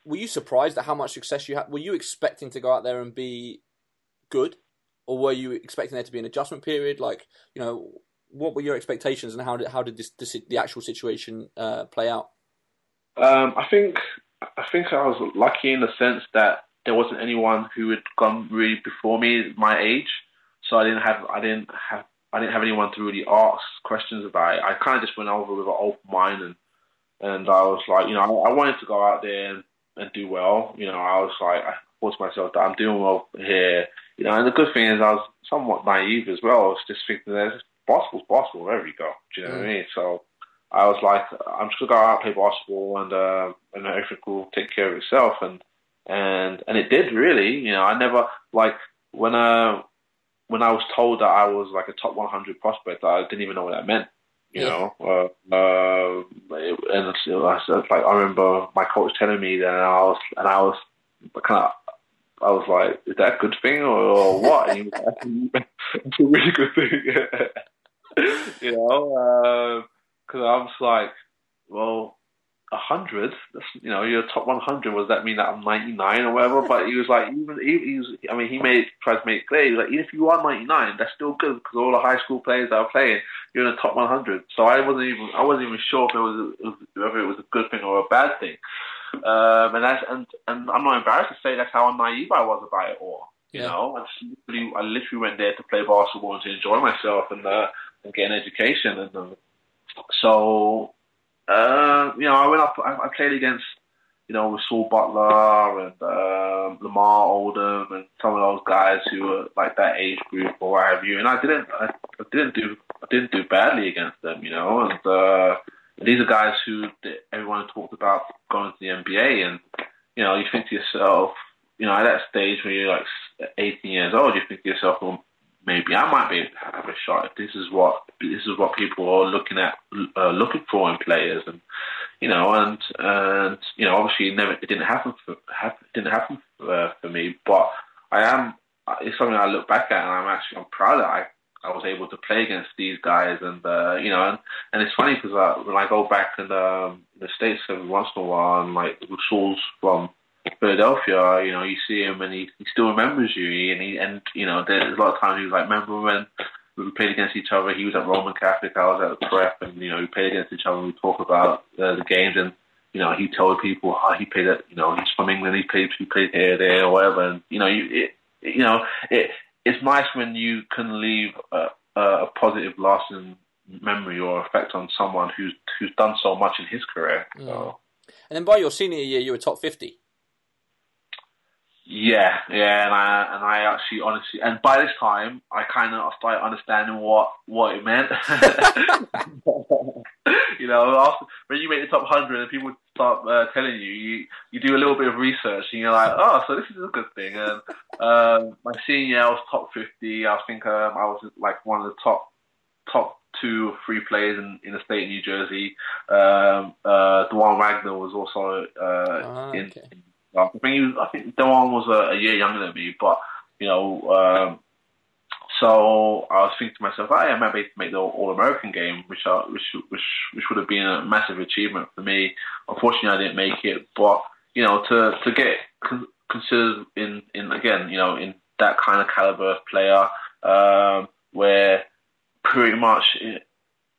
Were you surprised at how much success you had? Were you expecting to go out there and be good, or were you expecting there to be an adjustment period? Like, you know, what were your expectations, and how did how did this, this the actual situation uh, play out? Um, I think I think I was lucky in the sense that there wasn't anyone who had gone really before me my age, so I didn't have I didn't have I didn't have anyone to really ask questions about it. I kind of just went over with an open mind and and I was like, you know, I, I wanted to go out there and, and do well. You know, I was like, I thought to myself that I'm doing well here. You know, and the good thing is I was somewhat naive as well. I was just thinking that basketball's basketball wherever you go. Do you know mm. what I mean? So I was like, I'm just gonna go out and play basketball, and uh, and everything will take care of itself. And and and it did really. You know, I never like when uh when I was told that I was like a top 100 prospect, I didn't even know what that meant. You yeah. know, uh, uh, and it's, you know, I, like I remember my coach telling me that, and I was and I was kind of. I was like, "Is that a good thing or, or what?" And he was like, "It's a really good thing." you know, uh, because I was like, well, a hundred, you know, you're top 100. Was that mean that I'm 99 or whatever? But he was like, even he, he was, I mean, he made tried to make it clear. He was like, even if you are 99, that's still good because all the high school players that are playing, you're in the top 100. So I wasn't even, I wasn't even sure if it was, whether it was a good thing or a bad thing. Um, and that's, and, and I'm not embarrassed to say that's how naive I was about it all. You yeah. know, I just literally, I literally went there to play basketball and to enjoy myself and, uh, and get an education and. Uh, so, uh, you know, I went up. I, I, played against, you know, with Saul Butler and um, Lamar Odom and some of those guys who were like that age group or what have you. And I didn't, I, I didn't do, I didn't do badly against them, you know. And uh, these are guys who everyone talked about going to the NBA, and you know, you think to yourself, you know, at that stage when you're like 18 years old, you think to yourself, well, maybe I might be able to have a shot. If this is what this is what people are looking at uh, looking for in players and you know and and you know obviously it never it didn't happen for have, didn't happen for, uh, for me but I am it's something I look back at and I'm actually I'm proud that I I was able to play against these guys and uh, you know and, and it's funny because uh, when I go back the, um, the states every once in a while and like the Saul's from Philadelphia, you know, you see him and he, he still remembers you. And he and you know, there's a lot of times he was like, remember when we played against each other? He was at Roman Catholic, I was at Prep, and you know, we played against each other. and We talk about uh, the games, and you know, he told people how he played at, you know, he's from England, he played, he played here, there, or whatever. And, you know, you, it, you know, it, it's nice when you can leave a, a positive, lasting memory or effect on someone who's who's done so much in his career. Mm. And then by your senior year, you were top fifty. Yeah, yeah, and I and I actually honestly, and by this time, I kind of started understanding what what it meant. you know, after, when you make the top hundred and people start uh, telling you, you you do a little bit of research and you're like, oh, so this is a good thing. And um, my senior year, I was top fifty. I think um, I was like one of the top top two or three players in, in the state of New Jersey. Um, uh, Dajuan Wagner was also uh, ah, in, okay. I think he was, I think Dajuan was a, a, year younger than me, but you know, um, so I was thinking to myself, oh, able to make the All American game, which, I, which which which would have been a massive achievement for me. Unfortunately, I didn't make it, but you know, to to get con- considered in in again, you know, in that kind of caliber of player, um, where pretty much,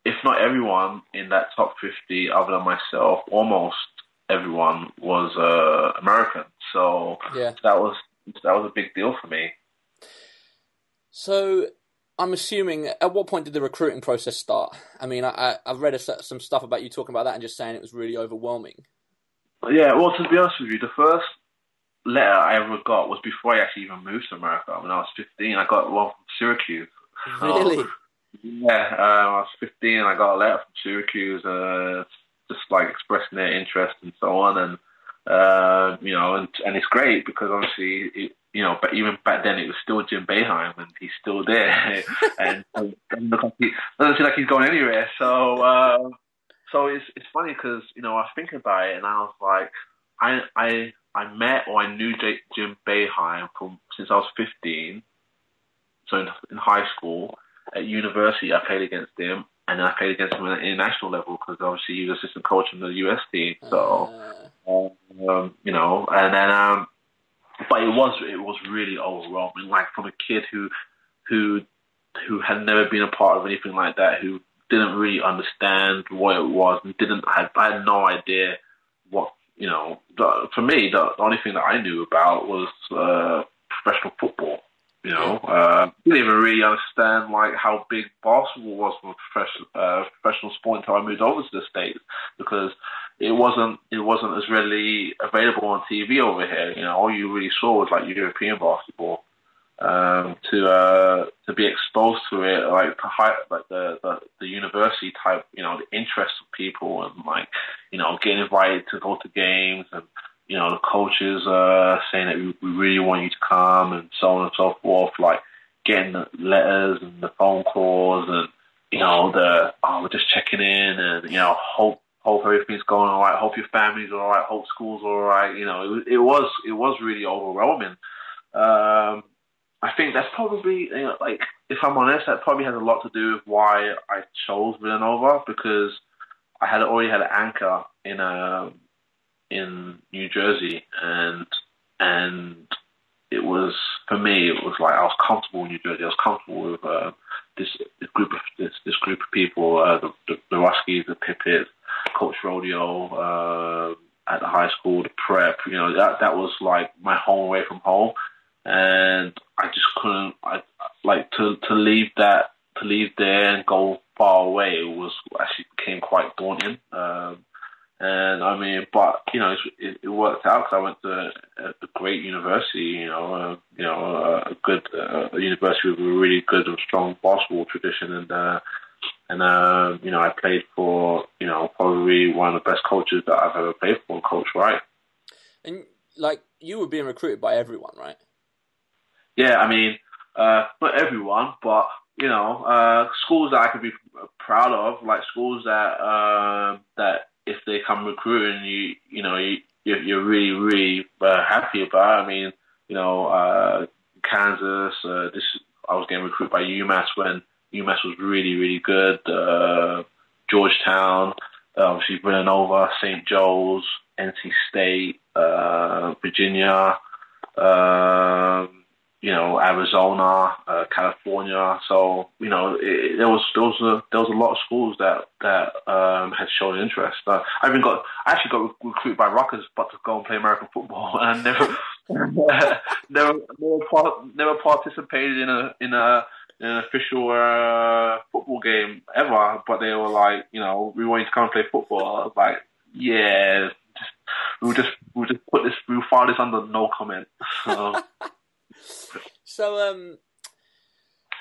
if not everyone in that top fifty, other than myself, almost everyone was uh, American. So yeah. that was that was a big deal for me. So I'm assuming at what point did the recruiting process start? I mean, I, have read a, some stuff about you talking about that and just saying it was really overwhelming. Yeah, well, to be honest with you, the first letter I ever got was before I actually even moved to America. When I was 15, I got one from Syracuse. Really? yeah, uh, I was 15 I got a letter from Syracuse uh, just like expressing their interest and so on. And uh, you know, and and it's great because obviously, it, you know, but even back then it was still Jim Boeheim and he's still there, and, and look like he doesn't seem like he's going anywhere. So. Uh, so it's it's funny because you know I was thinking about it and I was like I I I met or I knew J- Jim Boeheim from since I was 15, so in, in high school. At university, I played against him, and I played against him at the international level because obviously he was assistant coach in the US team. So, uh. um, you know, and then, um, but it was it was really overwhelming. Like from a kid who who who had never been a part of anything like that, who didn't really understand what it was, and didn't I had, I had no idea what you know. The, for me, the, the only thing that I knew about was uh, professional football. You know, uh, didn't even really understand like how big basketball was for professional uh, professional sport until I moved over to the states because it wasn't it wasn't as readily available on TV over here. You know, all you really saw was like European basketball. Um, to uh, to be exposed to it, like to high, like the, the the university type, you know, the interest of people and like you know getting invited to go to games and you know, the coaches uh, saying that we, we really want you to come and so on and so forth, like getting the letters and the phone calls and, you know, the, oh, we're just checking in and, you know, hope, hope everything's going all right, hope your family's all right, hope school's all right. You know, it, it was, it was really overwhelming. Um, I think that's probably, you know, like, if I'm honest, that probably has a lot to do with why I chose Villanova because I had already had an anchor in a, um, in New Jersey, and and it was for me. It was like I was comfortable in New Jersey. I was comfortable with uh, this, this group of this, this group of people, uh, the, the the Ruskies, the Pippets, Coach Rodeo uh, at the high school, the prep. You know that that was like my home away from home, and I just couldn't. I like to to leave that to leave there and go far away was actually became quite daunting. Um, and I mean, but you know, it, it worked out because I went to a, a, great university. You know, uh, you know, a good uh, a university with a really good and strong basketball tradition, and uh, and uh, you know, I played for you know probably one of the best coaches that I've ever played for, Coach Wright. And like you were being recruited by everyone, right? Yeah, I mean, uh, not everyone, but you know, uh, schools that I could be proud of, like schools that uh, that if they come recruiting you, you know, you, you're really, really uh, happy about. I mean, you know, uh, Kansas. Uh, this I was getting recruited by UMass when UMass was really, really good. Uh, Georgetown, uh, obviously Villanova, St. Joe's, NC State, uh, Virginia. Um, you know, Arizona, uh, California. So you know, it, there was there was a there was a lot of schools that that um, had shown interest. Uh, I even got I actually got recruited by Rutgers, but to go and play American football, and never never never, never participated in a in a in an official uh, football game ever. But they were like, you know, we want you to come and play football. I was like, yeah, just, we'll just we'll just put this we'll file this under no comment. So. So um,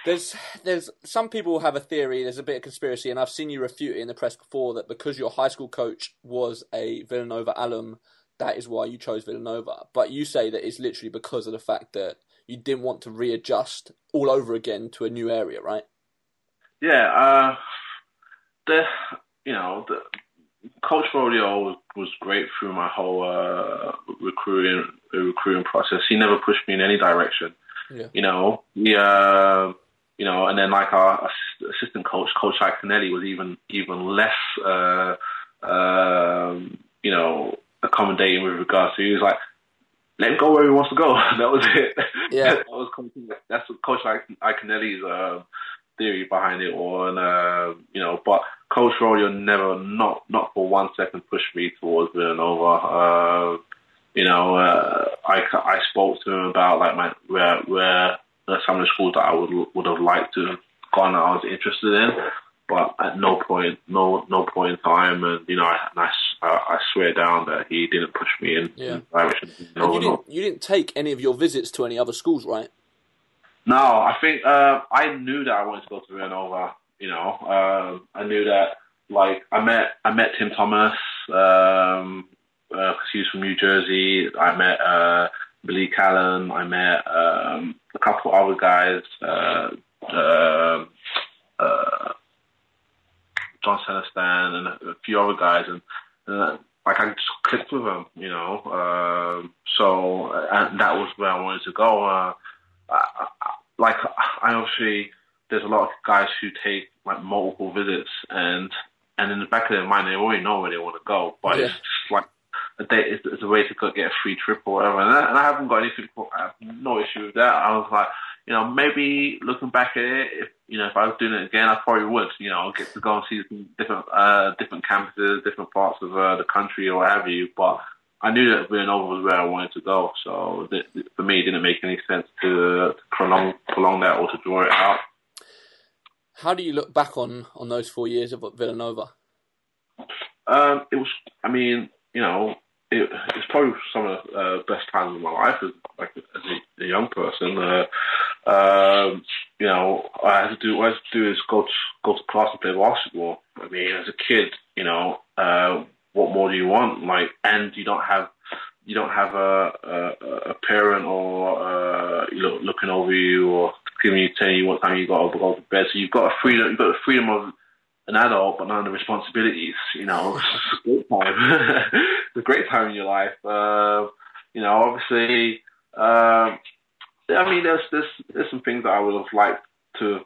there's there's some people have a theory. There's a bit of conspiracy, and I've seen you refute it in the press before that because your high school coach was a Villanova alum, that is why you chose Villanova. But you say that it's literally because of the fact that you didn't want to readjust all over again to a new area, right? Yeah, uh, the you know the Coach Rodeo was, great through my whole uh, recruiting recruiting process. He never pushed me in any direction. Yeah. You know, yeah, uh, you know, and then like our assistant coach, Coach Iaconelli, was even even less, uh, um, you know, accommodating with regards to. He was like, let him go where he wants to go. that was it. Yeah, that was that's what Coach Iaconelli's uh, theory behind it all, and uh, you know, but Coach Rodeo never, not not for one second, pushed me towards Villanova. Uh, you know, uh, I, I spoke to him about like my where where some of the schools that I would would have liked to have gone that I was interested in, but at no point, no no point in time, and you know, I I, I swear down that he didn't push me in, yeah. direction. No, you didn't you didn't take any of your visits to any other schools, right? No, I think uh, I knew that I wanted to go to Villanova. You know, uh, I knew that. Like I met I met Tim Thomas. Um, uh, he's from New Jersey. I met uh, Billy Callan. I met um, a couple other guys, uh, uh, uh, John Celestand, and a, few other guys, and uh, like I just clicked with them, you know. Um, so that was where I wanted to go. Uh, I, I, like I obviously, there's a lot of guys who take like multiple visits and and in the back of their mind, they already know where they want to go. But yeah. it's just like a date is, is a way to go get a free trip or whatever. And I, and I haven't got anything, I have no issue with that. I was like, you know, maybe looking back at it, if you know, if I was doing it again, I probably would. You know, get to go and see some different, uh, different campuses, different parts of uh, the country or what have you. But I knew that Villanova was where I wanted to go, so th- for me, it didn't make any sense to, to prolong prolong that or to draw it out. How do you look back on on those four years of Villanova? Um, it was, I mean, you know, it, it's probably some of the uh, best times of my life as like as a, a young person. Uh, um, you know, I had to do what I had to do is go to go to class and play basketball. I mean, as a kid, you know, uh, what more do you want? Like, and you don't have you don't have a a, a parent or uh, you know looking over you or giving you telling you what time you got to go to bed. So you've got a freedom. You've got the freedom of an adult, but none of the responsibilities. You know, it's a great time. it's a great time in your life. Uh, you know, obviously, uh, I mean, there's, there's there's some things that I would have liked to,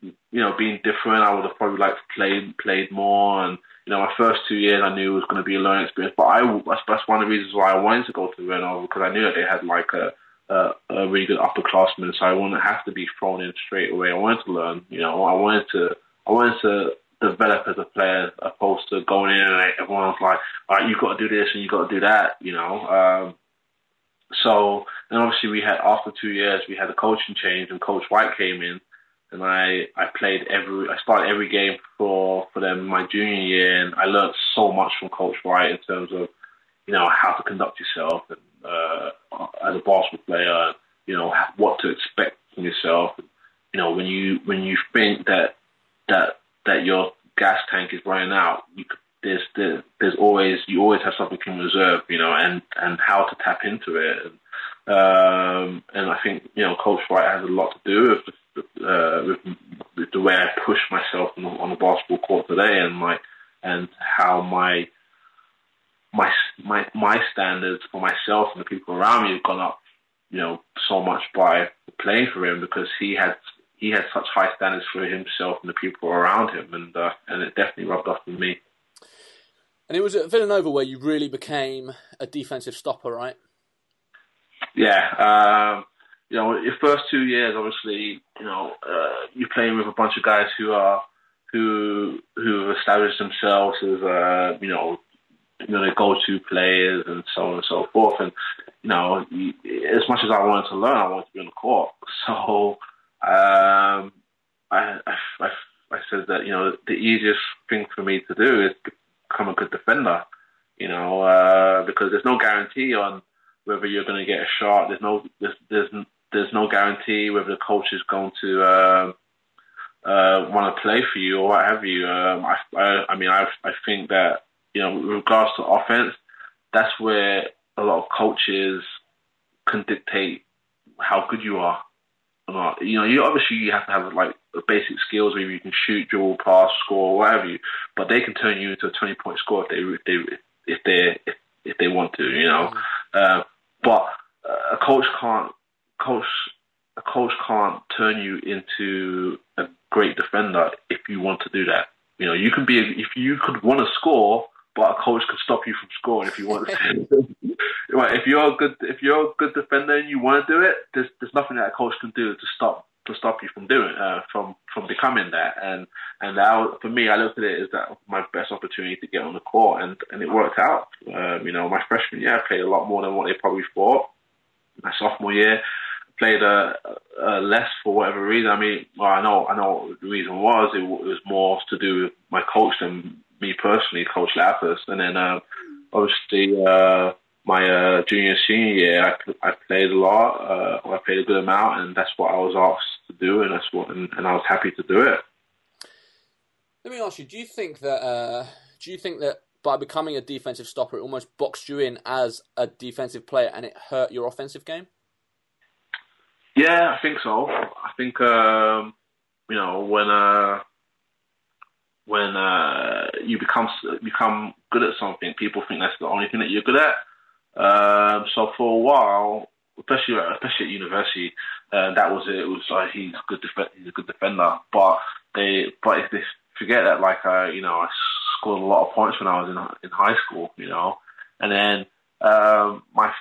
you know, being different. I would have probably liked to play played more, and you know, my first two years I knew it was going to be a learning experience. But I that's, that's one of the reasons why I wanted to go to Villanova because I knew that they had like a a, a really good upperclassman, so I wouldn't have to be thrown in straight away. I wanted to learn. You know, I wanted to I wanted to develop as a player opposed to going in and everyone was like, all right, you've got to do this and you've got to do that, you know. Um, so, and obviously we had, after two years, we had a coaching change and Coach Wright came in and I, I played every, I started every game for, for them my junior year and I learned so much from Coach Wright in terms of, you know, how to conduct yourself and, uh, as a basketball player, you know, what to expect from yourself. You know, when you, when you think that that that your gas tank is running out, you there's there, there's always you always have something in reserve, you know, and and how to tap into it. And, um, and I think you know, Coach Wright has a lot to do with, uh, with, with the way I push myself on the, on the basketball court today, and my and how my my my my standards for myself and the people around me have gone up, you know, so much by playing for him because he had he had such high standards for himself and the people around him, and uh, and it definitely rubbed off on me. And it was at Villanova where you really became a defensive stopper, right? Yeah, um, you know, your first two years, obviously, you know, uh, you're playing with a bunch of guys who are who who have established themselves as uh, you know, you know, the go-to players and so on and so forth. And you know, as much as I wanted to learn, I wanted to be on the court. So um, I, I, I, said that you know the easiest thing for me to do is become a good defender. You know, uh, because there's no guarantee on whether you're going to get a shot. There's no there's there's, there's no guarantee whether the coach is going to uh, uh, want to play for you or what have you. Um, I, I, I mean, I I think that you know, with regards to offense, that's where a lot of coaches can dictate how good you are. You know, you obviously you have to have like basic skills where you can shoot, dribble, pass, score, whatever you. But they can turn you into a twenty point score if they if they if they if, if they want to. You know, mm-hmm. uh, but a coach can't coach a coach can't turn you into a great defender if you want to do that. You know, you can be if you could want to score, but a coach could stop you from scoring if you want to. if you're a good if you're a good defender and you want to do it, there's there's nothing that a coach can do to stop to stop you from doing uh, from from becoming that. And and that, for me, I looked at it as that my best opportunity to get on the court, and and it worked out. Um, you know, my freshman year, I played a lot more than what they probably thought. My sophomore year, played a, a less for whatever reason. I mean, well, I know I know the reason was. It, it was more to do with my coach than me personally, Coach Lappas. And then uh, obviously uh, my uh, junior senior year, I, I played a lot. Uh, I played a good amount, and that's what I was asked to do, and that's what, and, and I was happy to do it. Let me ask you: Do you think that? Uh, do you think that by becoming a defensive stopper, it almost boxed you in as a defensive player, and it hurt your offensive game? Yeah, I think so. I think um, you know when uh, when uh, you become become good at something, people think that's the only thing that you're good at. Um, so for a while, especially especially at university, uh, that was it. It was like he's good def- he's a good defender, but they but if they forget that like I you know I scored a lot of points when I was in in high school, you know, and then um, my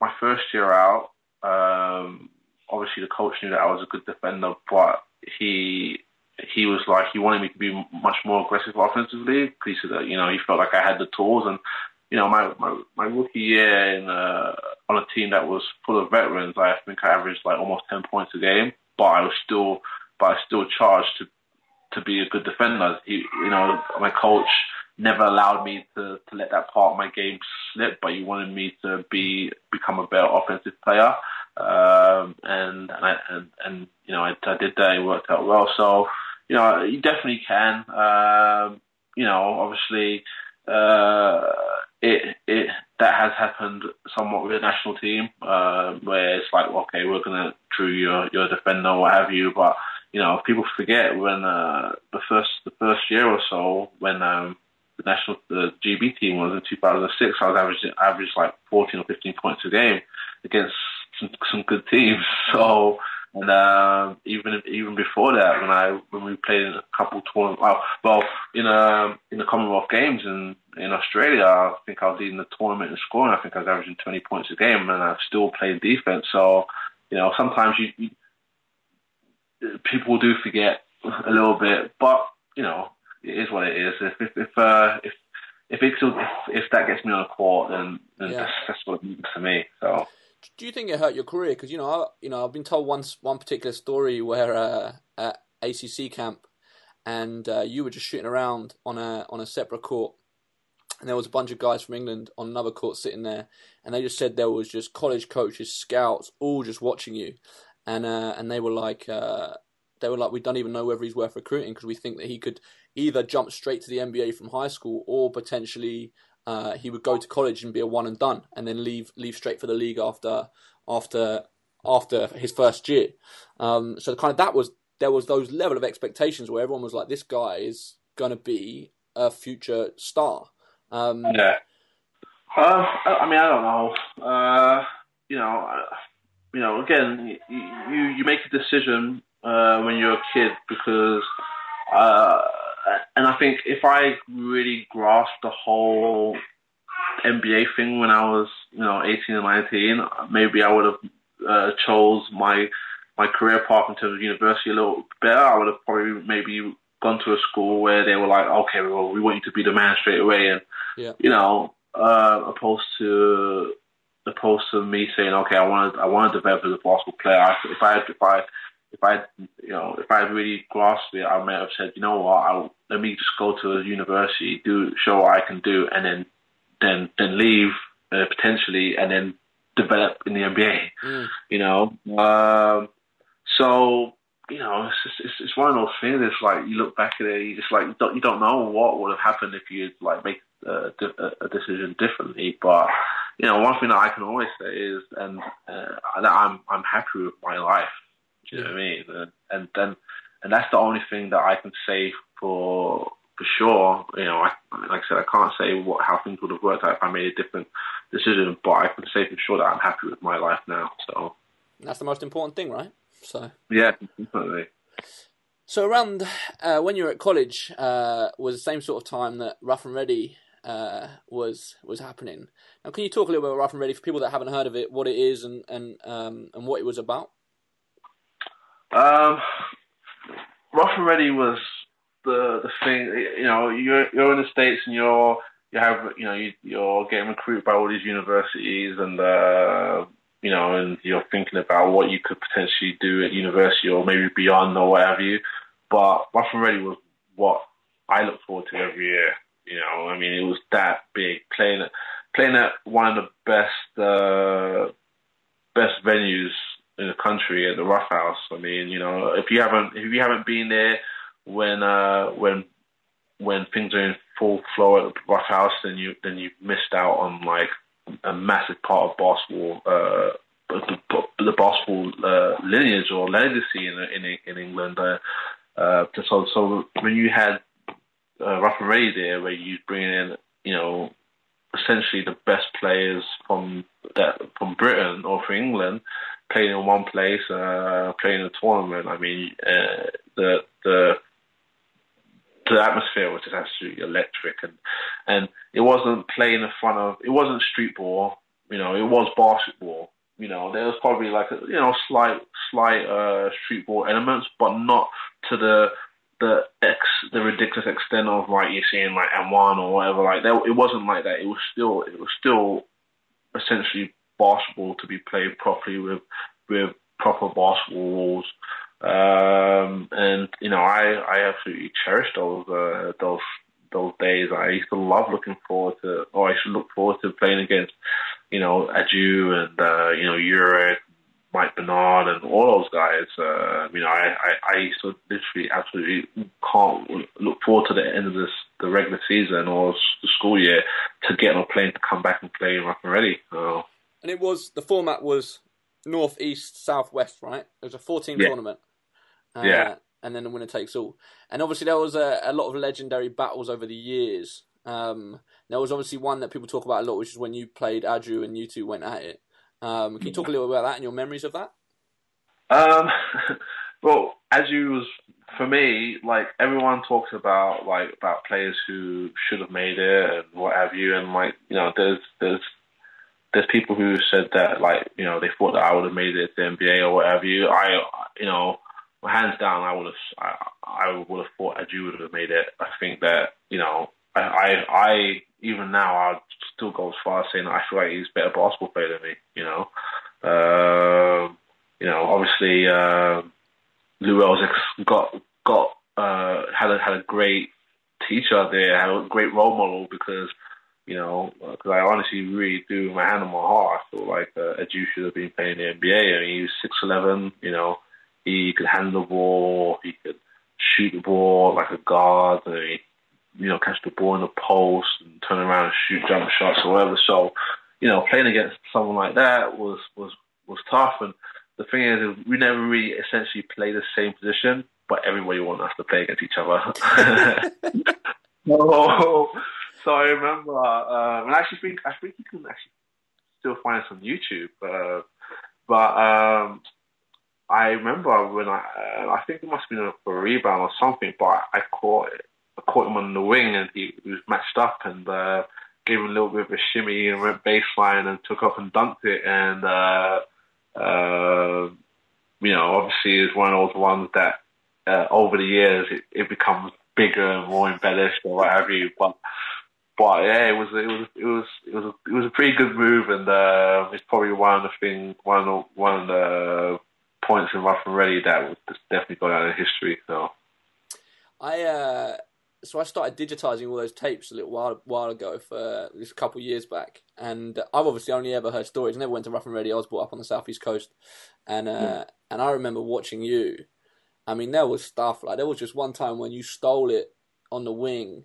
my first year out, um, obviously the coach knew that I was a good defender, but he he was like he wanted me to be much more aggressive offensively. He said that you know he felt like I had the tools. And you know my my, my rookie year in uh, on a team that was full of veterans I think I averaged like almost ten points a game. But I was still but I still charged to to be a good defender. He, you know my coach never allowed me to, to let that part of my game slip but he wanted me to be become a better offensive player. Um, and and, I, and and you know I, I did that. It worked out well. So you know, you definitely can. Um, you know, obviously, uh, it it that has happened somewhat with the national team, uh, where it's like, okay, we're gonna drew your your defender or what have you, but you know, people forget when uh, the first the first year or so when um, the national the GB team was in 2006, I was averaging average like 14 or 15 points a game against some, some good teams. So and um, even even before that, when I when we played in a couple tournaments, well, well in um in the Commonwealth Games in in Australia, I think I was leading the tournament in scoring. I think I was averaging twenty points a game, and I still played defense. So, you know, sometimes you, you people do forget a little bit, but you know, it is what it is. If if if uh, if if, if if that gets me on a court, then, then yeah. that's, that's what it means to me. So do you think it hurt your career? Because you know, I, you know, I've been told once one particular story where uh, at ACC camp, and uh, you were just shooting around on a on a separate court, and there was a bunch of guys from England on another court sitting there, and they just said there was just college coaches, scouts, all just watching you, and uh, and they were like. Uh, they were like, we don't even know whether he's worth recruiting because we think that he could either jump straight to the NBA from high school or potentially uh, he would go to college and be a one and done, and then leave leave straight for the league after after after his first year. Um, so kind of that was there was those level of expectations where everyone was like, this guy is going to be a future star. Um, yeah. Uh, I mean, I don't know. Uh, you know, you know. Again, you you make a decision uh, when you're a kid because uh, and I think if I really grasped the whole NBA thing when I was, you know, 18 and 19, maybe I would have uh, chose my my career path in terms of university a little better, I would have probably maybe gone to a school where they were like, okay, well, we want you to be the man straight away, and Yeah. you know, uh, opposed to opposed to me saying, okay, I want to I want to develop as a basketball player. I, if I had if I if I you know if I had really grasped it, I might have said, you know what, I'll, let me just go to a university, do show what I can do, and then then then leave uh, potentially, and then develop in the NBA. Mm. You know, um, so you know, it's, just, it's it's one of those things. It's like you look back at it, just like you don't, you don't know what would have happened if you like make a, a decision differently. But you know, one thing that I can always say is, and uh, that I'm I'm happy with my life. Do you know what I mean? And and then and that's the only thing that I can say for for sure. You know, I, like I said, I can't say what how things would have worked out if I made a different decision, but I can say for sure that I'm happy with my life now. So That's the most important thing, right? So. yeah, definitely. So around uh, when you were at college uh, was the same sort of time that Rough and Ready uh, was was happening. Now, can you talk a little bit about Rough and Ready for people that haven't heard of it, what it is, and and um, and what it was about? Um, Rough and Ready was the the thing. You know, you're you're in the states and you're you have you know you, you're getting recruited by all these universities and uh, you know and you're thinking about what you could potentially do at university or maybe beyond or what have you. But Rough and Ready was what I look forward to every year. You know, I mean, it was that big playing at playing at one of the best uh, best venues in the country at the Rough House. I mean, you know, if you haven't if you haven't been there when uh, when when things are in full flow at the Rough House, then you then you've missed out on like a massive part of basketball, uh, the, the basketball uh, lineage or legacy in in in England. Uh, uh, so so when you had uh, Rough and Ready there, where you bring in you know essentially the best players from that from Britain or from England playing in one place, uh, playing in a tournament. I mean, uh, the the the atmosphere was just absolutely electric, and and it wasn't playing in front of it wasn't street ball. You know, it was basketball. You know, there was probably like a you know slight slight uh, street ball elements, but not to the the ex the ridiculous extent of like you're seeing like AND1 or whatever. Like it wasn't like that. It was still it was still essentially basketball to be played properly with with proper basketball rules. Um, and you know, I I absolutely cherish those uh, those those days. I used to love looking forward to, or I used to look forward to playing against, you know, Adu and uh, you know Uric, Mike Bernard, and all those guys. Uh, you know, I, I I used to literally absolutely can't look forward to the end of this the regular season or the school year to get on a plane to come back and play in Rough and Ready. And it was the format was north, east, south, west, right? It was a four-team Yeah. tournament. Uh, Yeah. And then the winner takes all. And obviously there was a, a lot of legendary battles over the years. Um, there was obviously one that people talk about a lot, which is when you played Adru and you two went at it. Um, can you talk a little bit about that and your memories of that? Um, well, as you was for me, like everyone talks about like about players who should have made it and what have you, and like you know, there's there's there's people who said that like you know they thought that I would have made it to the NBA or what have you. I you know, hands down, I would have I, I would have thought Adu would have made it. I think that you know. I, I, I even now I'd still go as far as saying that I feel like he's a better basketball player than me. You know, um, you know, obviously uh, Lou Elzick's got got uh, had a, had a great teacher there, had a great role model because you know, because I honestly really do my hand on my heart. I feel like uh, Edu should have been playing in the NBA. I mean, he was six eleven. You know, he could handle the ball, he could shoot the ball like a guard, and he, you know, catch the ball in the post and turn around and shoot jump shots or whatever. So, you know, playing against someone like that was was was tough. And the thing is, we never really essentially play the same position, but everybody wanted us to play against each other. so, so I remember, um, and I actually think I think you can actually still find us on YouTube. Uh, but um, I remember when I uh, I think it must have been a, a rebound or something, but I caught I caught him on the wing and he, he was matched up and uh, gave him a little bit of a shimmy and went baseline and took off and dunked it and uh, uh, you know, obviously is one of those ones that uh, over the years it, it becomes bigger and more embellished or what have you. But but yeah, it was it was it was it was a, it was a pretty good move, and uh, it's probably one of the thing one of one of the points in Rough and Ready that was definitely got out of history. So I uh, so I started digitizing all those tapes a little while while ago for this a couple of years back, and I've obviously only ever heard stories. I never went to Rough and Ready. I was brought up on the southeast coast, and uh, yeah. and I remember watching you. I mean, there was stuff like there was just one time when you stole it on the wing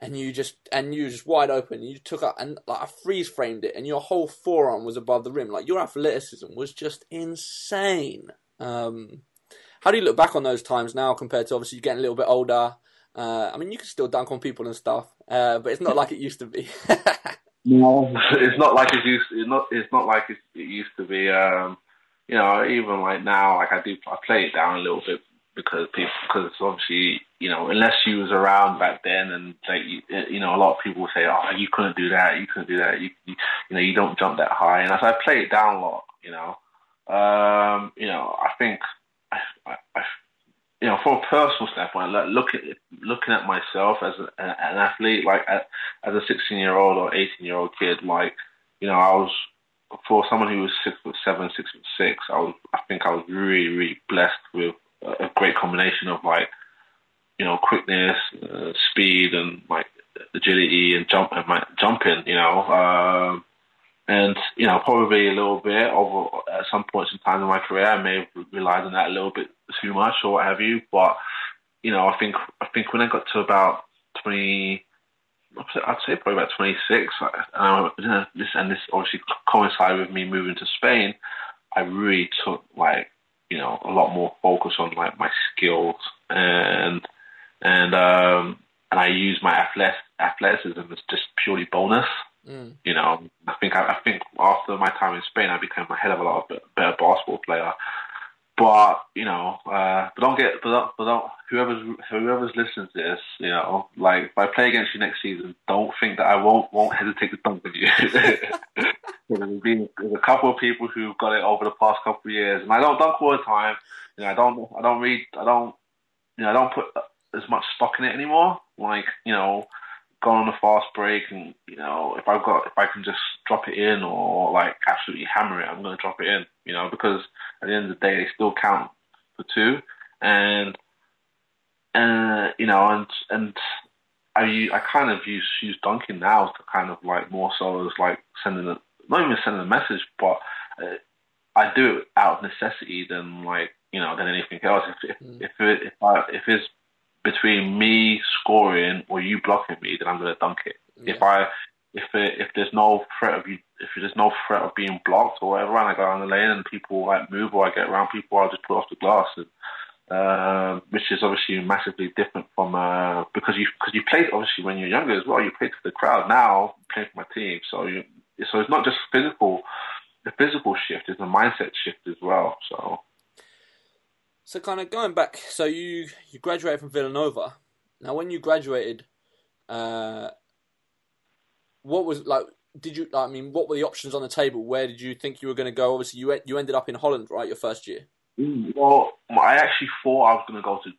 and you just and you just wide open. You took up and like I freeze framed it, and your whole forearm was above the rim. Like your athleticism was just insane. Um, how do you look back on those times now compared to obviously you getting a little bit older? Uh, I mean, you can still dunk on people and stuff, uh, but it's not like it used to be. no, it's not like it used. It's not. It's not like it, it used to be. Um, you know, even like now, like I do, I play it down a little bit because people, because obviously, you know, unless you was around back then, and like, you, you know, a lot of people say, "Oh, you couldn't do that, you couldn't do that, you, you, know, you don't jump that high." And as I play it down a lot, you know, um, you know, I think, I, I, I you know, from a personal standpoint, like looking looking at myself as a, an athlete, like as a 16 year old or 18 year old kid, like you know, I was for someone who was six foot seven, six foot six, I was I think I was really really blessed with a great combination of like you know quickness, uh, speed, and like agility and jump and like, jumping. You know, um, and you know probably a little bit over at some points in time in my career, I may have relied on that a little bit too much or what have you. But you know, I think I think when I got to about twenty. I'd say probably about 26. Um, this and this obviously coincided with me moving to Spain. I really took like you know a lot more focus on like my skills and and um and I use my athleticism as just purely bonus. Mm. You know, I think I, I, think after my time in Spain, I became a hell of a lot of better basketball player. But you know, uh, but don't get, but don't, but don't, whoever's whoever's listening to this, you know, like if I play against you next season, don't think that I won't won't hesitate to dunk with you. there's been there's a couple of people who've got it over the past couple of years, and I don't dunk all the time. You know, I don't I don't read I don't you know I don't put as much stock in it anymore. Like you know, going on a fast break, and you know, if I've got if I can just drop it in or like absolutely hammer it, I'm going to drop it in. You know, because at the end of the day, they still count for two, and and uh, you know, and and I I kind of use use dunking now to kind of like more so as like sending a not even sending a message, but uh, I do it out of necessity than like you know than anything else. If if mm. if, it, if, I, if it's between me scoring or you blocking me, then I'm gonna dunk it. Yeah. If I if it, if there's no threat of you, if there's no threat of being blocked or whatever, and I go down the lane and people like move or I get around people, I'll just put off the glass. And, uh, which is obviously massively different from uh, because you because you played obviously when you're younger as well. You played for the crowd. Now playing for my team, so you so it's not just physical. The physical shift is a mindset shift as well. So, so kind of going back. So you you graduated from Villanova. Now, when you graduated, uh, what was like? Did you? I mean, what were the options on the table? Where did you think you were going to go? Obviously, you you ended up in Holland, right? Your first year. Mm, well, I actually thought I was going to go to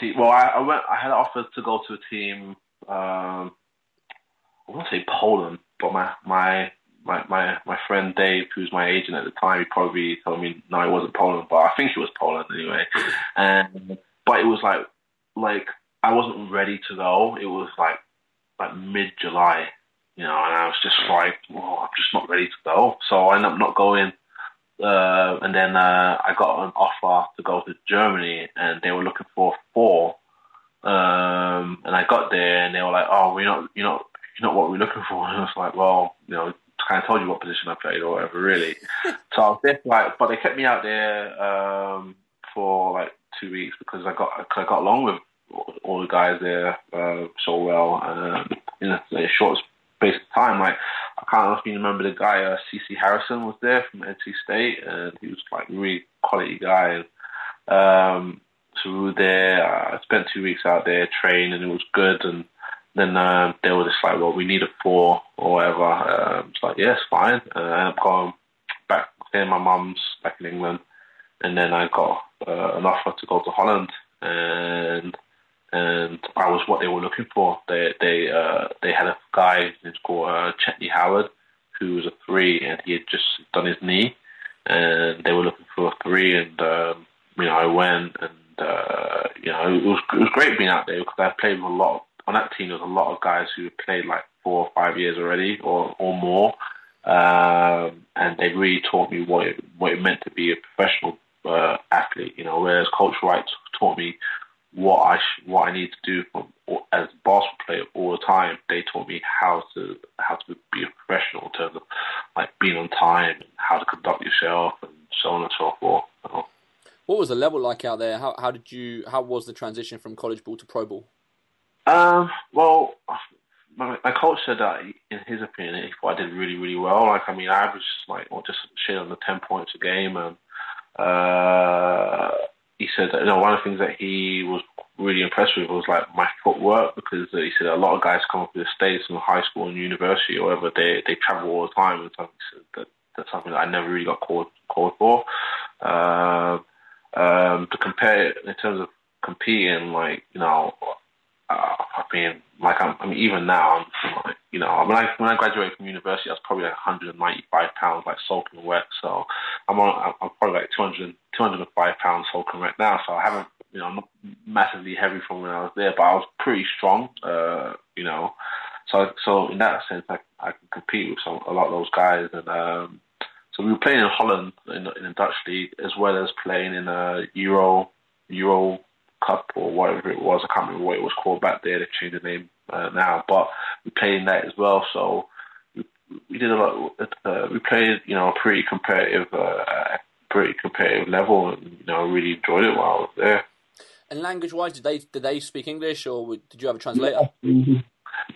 team. Well, I, I went. I had offered to go to a team. Um, I want to say Poland, but my my my, my, my friend Dave, who's my agent at the time, he probably told me no, it wasn't Poland, but I think it was Poland anyway. And but it was like like I wasn't ready to go. It was like like mid July, you know, and I was just like, well, I'm just not ready to go. So I ended up not going. Uh, and then uh, I got an offer to go to Germany, and they were looking for four. Um, and I got there, and they were like, "Oh, we're not, you're not, you're not what we're looking for." And I was like, "Well, you know, kind of told you what position I played or whatever, really. so I was there like, but they kept me out there um, for like two weeks because I got cause I got along with all the guys there uh, so well um, in a, a, short space of time. Like I can't you remember the guy uh, CC Harrison was there from NC State, and he was like really quality guy. And, um, so we were there. I spent two weeks out there training, and it was good and then uh, they were just like, well, we need a four or whatever. Uh, it's like, yes, fine. Uh, I ended up going back staying my mum's back in England, and then I got uh, an offer to go to Holland, and and I was what they were looking for. They they uh, they had a guy named called uh, Chetney Howard, who was a three, and he had just done his knee, and they were looking for a three, and um, you know I went, and uh, you know it was it was great being out there because I played with a lot of, on that team. There was a lot of guys who had played like four or five years already, or or more, um, and they really taught me what it, what it meant to be a professional uh, athlete. You know, whereas Coach Wright taught me what I sh- what I need to do from, as a basketball player all the time. They taught me how to how to be a professional in terms of like being on time and how to conduct yourself and so on and so forth. What was the level like out there? How how did you how was the transition from college ball to pro ball? Um, well, my, my coach said that in his opinion, he I did really really well. Like I mean, I averaged like well, just shit on the ten points a game and. Uh, he said that you know one of the things that he was really impressed with was like my footwork because uh, he said a lot of guys come up to the states from high school and university or whatever they they travel all the time and so he said that that's something that I never really got called called for. Uh, um, to compare it in terms of competing, like you know, uh, I mean, like I'm, I mean, even now, I'm, you know, when I when I graduated from university, I was probably like 195 pounds, like soaking wet. So I'm on, I'm probably like 200, 205 pounds soaking wet now. So I haven't, you know, I'm not massively heavy from when I was there, but I was pretty strong, uh, you know. So so in that sense, I I can compete with some a lot of those guys, and um, so we were playing in Holland in, in the Dutch league as well as playing in a Euro Euro Cup or whatever it was. I can't remember what it was called back there. They've changed the name uh, now, but we played in that as well. So we, we did a lot. Uh, we played, you know, a pretty competitive, uh, pretty competitive level, and you know, really enjoyed it while I was there. And language-wise, did they did they speak English or did you have a translator? The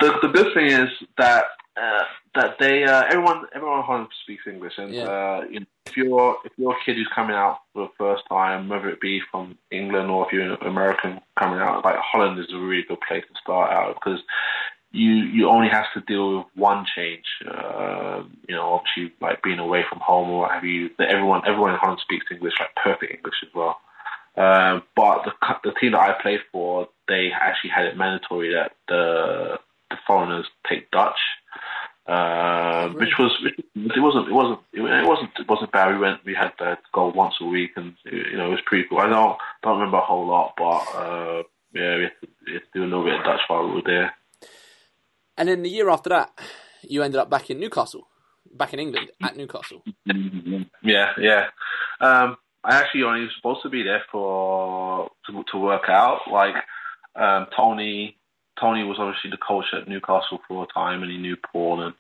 the good thing is that uh, that they uh, everyone everyone home speaks English, and Yeah. uh, you know, if you're if you're a kid who's coming out for the first time, whether it be from England or if you're an American coming out, like Holland is a really good place to start out because you you only have to deal with one change. Uh, you know, obviously like being away from home or what have you. That everyone everyone in Holland speaks English, like perfect English as well. Um, but the the team that I played for, they actually had it mandatory that the foreigners take Dutch, uh, which was which, it wasn't it wasn't it wasn't it wasn't bad. We went we had to go once a week, and you know it was pretty cool. I don't don't remember a whole lot, but uh, yeah, we had, to, we had to do a little bit of Dutch while we were there. And then the year after that, you ended up back in Newcastle, back in England at Newcastle. Yeah, yeah. Um, I actually only was supposed to be there for to, to work out. Like um, Tony, Tony was obviously the coach at Newcastle for a time, and he knew Paul. And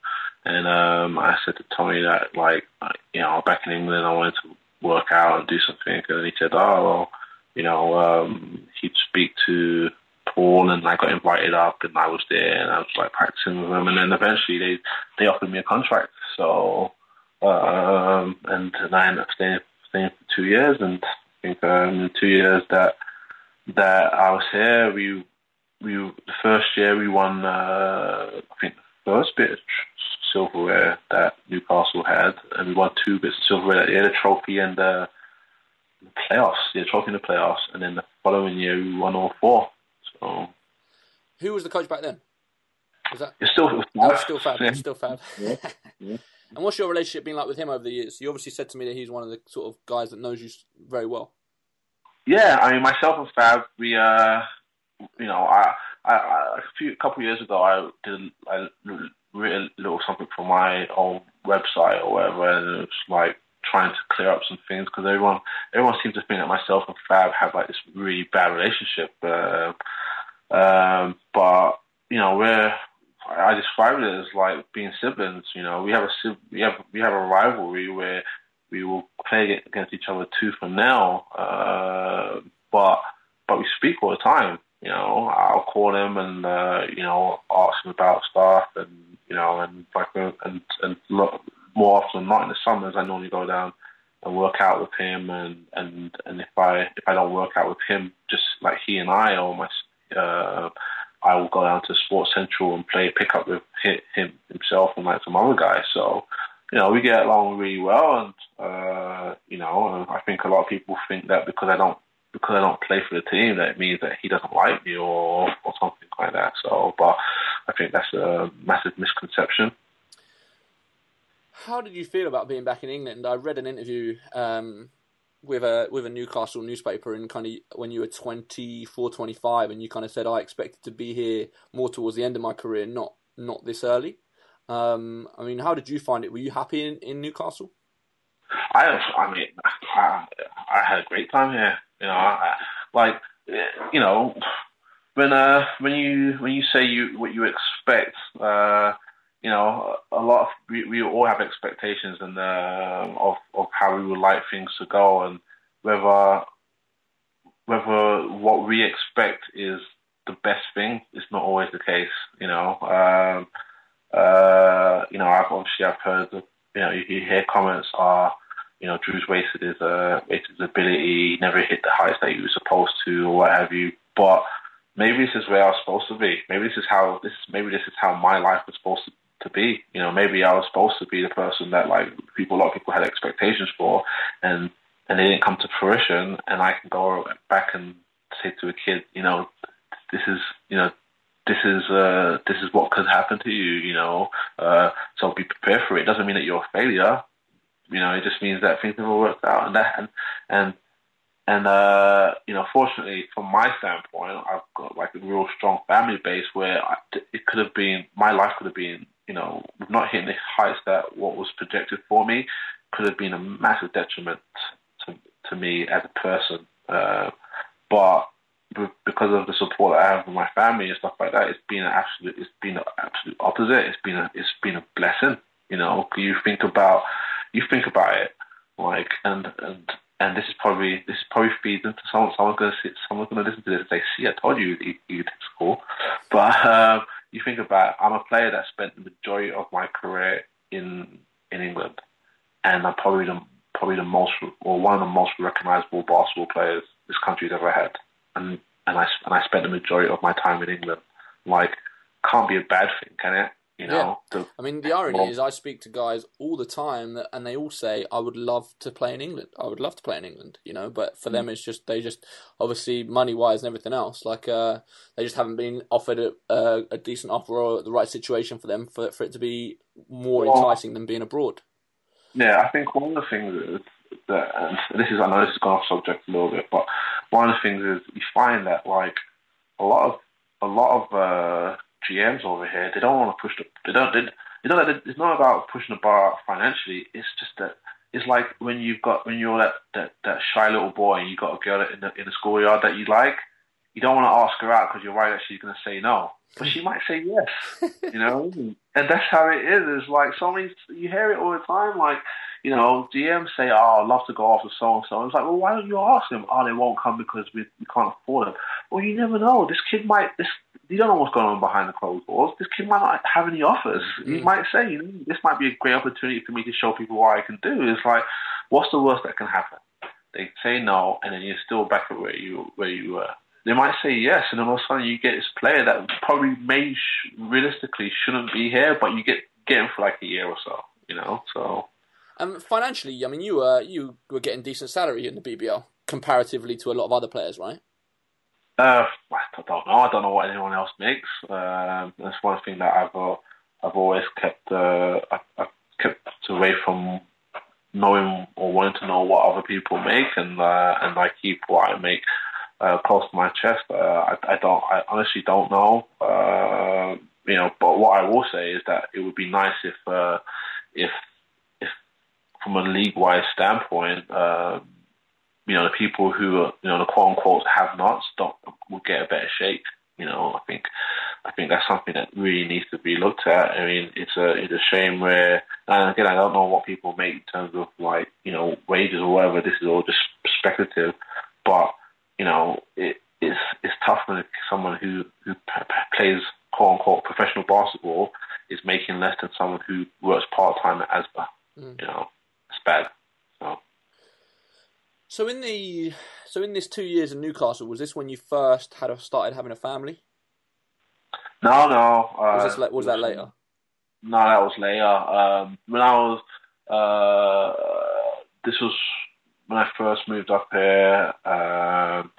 and um, I said to Tony that like you know back in England, I wanted to work out and do something. And he said, oh well, you know, um, he'd speak to Paul, and I got invited up, and I was there, and I was like practicing with them. And then eventually they they offered me a contract. So um, and, and I ended up staying staying for two years, and I think um, in two years that that I was here, we we the first year we won uh, I think the first bit of silverware that Newcastle had, and we won two bits of silverware that year, the trophy and the, the playoffs, yeah, the trophy and the playoffs, and then the following year we won all four. So Who was the coach back then? Was that it's still that was still Fab? Yeah. It's still Fab. Yeah. And what's your relationship been like with him over the years? You obviously said to me that he's one of the sort of guys that knows you very well. Yeah, I mean, myself and Fab, we, uh, you know, I, I, I a few, a couple years ago, I did, I wrote a little something for my own website or whatever, and it was like trying to clear up some things because everyone, everyone seems to think that myself and Fab have like this really bad relationship. Uh, um, but you know, we're, I describe it as like being siblings. You know, we have a we have we have a rivalry where we will play against each other tooth and nail. Uh, but but we speak all the time. You know, I'll call him and uh, you know ask him about stuff and you know and like and and lo- more often than not in the summers I normally go down and work out with him and and and if I if I don't work out with him just like he and I or my uh, I will go down to Sports Central and play pickup with him himself and like some other guys. So you know we get along really well and uh, You know, I think a lot of people think that because I don't because I don't play for the team, that it means that he doesn't like me or or something like that. So, but I think that's a massive misconception. How did you feel about being back in England? I read an interview um, with a with a Newcastle newspaper and kind of when you were 24, 25 and you kind of said I expected to be here more towards the end of my career, not not this early. Um, I mean, how did you find it? Were you happy in, in Newcastle? I, I mean, I, I had a great time here. You know, I, like, you know, when uh, when you when you say you what you expect, uh, you know, a lot of we, we all have expectations and uh, of of how we would like things to go, and whether whether what we expect is the best thing is not always the case. You know, um, uh, you know, I've obviously I've heard the, you know you hear comments are you know Drew's wasted his uh, wasted his ability, never hit the heights that he was supposed to, or what have you, but. Maybe this is where I was supposed to be. Maybe this is how this. Maybe this is how my life was supposed to to be. You know, maybe I was supposed to be the person that like people, a lot of people had expectations for, and and they didn't come to fruition. And I can go back and say to a kid, you know, this is, you know, this is uh, this is what could happen to you. You know, uh, so be prepared for it. It doesn't mean that you're a failure. You know, it just means that things never worked out, and that and and and uh, you know, fortunately, from my standpoint, I've got like a real strong family base where I, it could have been my life could have been, you know, not hitting the heights that what was projected for me could have been a massive detriment to to me as a person. Uh, but because of the support I have from my family and stuff like that, it's been an absolute, it's been an absolute opposite. It's been a, it's been a blessing. You know, you think about, you think about it, like, and and and this is probably this is probably feeds into someone. Someone's going to see, someone's to listen to this and say, "See, I told you you, you did school." But um, you think about, I'm a player that spent the majority of my career in in England, and I'm probably the probably the most or one of the most recognizable basketball players this country's ever had, and and I and I spent the majority of my time in England. Like, can't be a bad thing, can it? You know, yeah. I mean, the irony well, is, I speak to guys all the time, that, and they all say, "I would love to play in England. I would love to play in England." You know, but for mm. them, it's just they just obviously money wise and everything else. Like, uh, they just haven't been offered a, a, a, decent offer or the right situation for them for for it to be more well, enticing than being abroad. Yeah, I think one of the things is that, and this is I know this has gone off subject a little bit, but one of the things is you find that like a lot of a lot of uh, GMs over here, they don't want to push the. They don't. They, you know, it's not about pushing the bar financially. It's just that it's like when you've got when you're that that, that shy little boy and you got a girl in the in the schoolyard that you like. You don't want to ask her out because you're worried that she's going to say no, but she might say yes. You know, and that's how it is. It's like so many. You hear it all the time. Like you know, GMs say, "Oh, I'd love to go off with so and so." It's like, well, why don't you ask them? Oh, they won't come because we, we can't afford them. Well, you never know. This kid might. This you don't know what's going on behind the closed doors. This kid might not have any offers. Mm. He might say, you know, "This might be a great opportunity for me to show people what I can do." It's like, what's the worst that can happen? They say no, and then you're still back at where you where you were. They might say yes, and then all of a sudden you get this player that probably may sh- realistically shouldn't be here, but you get get him for like a year or so. You know, so um, financially, I mean, you were you were getting decent salary in the BBL comparatively to a lot of other players, right? Uh, I don't know. I don't know what anyone else makes. Uh, that's one thing that I've uh, I've always kept uh, I've, I've kept away from knowing or wanting to know what other people make, and uh, and I keep what I make uh, close to my chest. Uh, I, I don't. I honestly don't know. Uh, you know, but what I will say is that it would be nice if uh, if from a league-wise standpoint, you know, the people who are, you know, the quote-unquote have-nots don't will get a better shake. You know, I think, I think that's something that really needs to be looked at. I mean, it's a, it's a shame where, and again, I don't know what people make in terms of like, you know, wages or whatever. This is all just speculative, but you know, it, it's it's tough when someone who who plays quote unquote professional basketball is making less than someone who works part time at Asda. Mm. You know, it's bad. So. in the so in this two years in Newcastle, was this when you first had a, started having a family? No, no. Uh, was, this, was that later? No, that was later. Um, when I was, uh, this was when I first moved up here, um,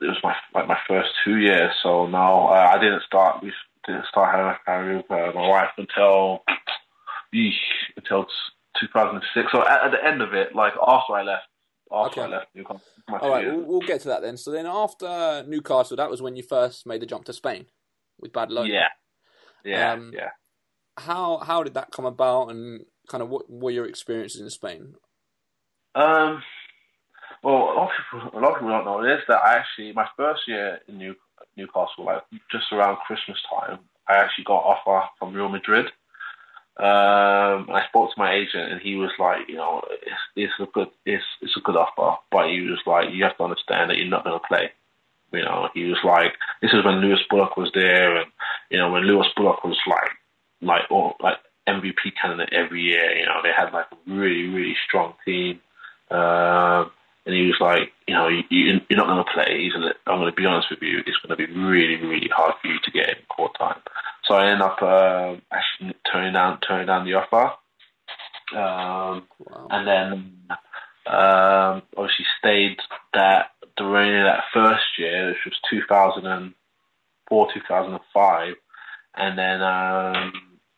it was my like my first two years. So no, uh, I didn't start. We didn't start having a family with uh, my wife until eesh, until 2006. So at, at, the end of it, like after I left, after okay. I left Newcastle. All right, we'll, we'll, get to that then. So then after Newcastle, that was when you first made the jump to Spain with Badalona. Yeah, yeah, um, yeah. How how did that come about, and kind of what were your experiences in Spain? Um, well, a lot of people, a lot of people don't know this. That I actually, my first year in New, Newcastle, like just around Christmas time, I actually got offer from Real Madrid. Um, I spoke to my agent, and he was like, you know, it's, it's a good, it's it's a good offer, but he was like, you have to understand that you're not going to play. You know, he was like, this is when Louis Bullock was there, and you know, when Louis Bullock was like, like, or like MVP candidate every year. You know, they had like a really, really strong team. Um, and he was like, you know, you, are not going to play. He's gonna, I'm going to be honest with you. It's going to be really, really hard for you to get in court time. So I ended up uh, actually turning down, turning down the offer. Um, wow. And then um, obviously stayed that during that first year, which was 2004, 2005, and then um,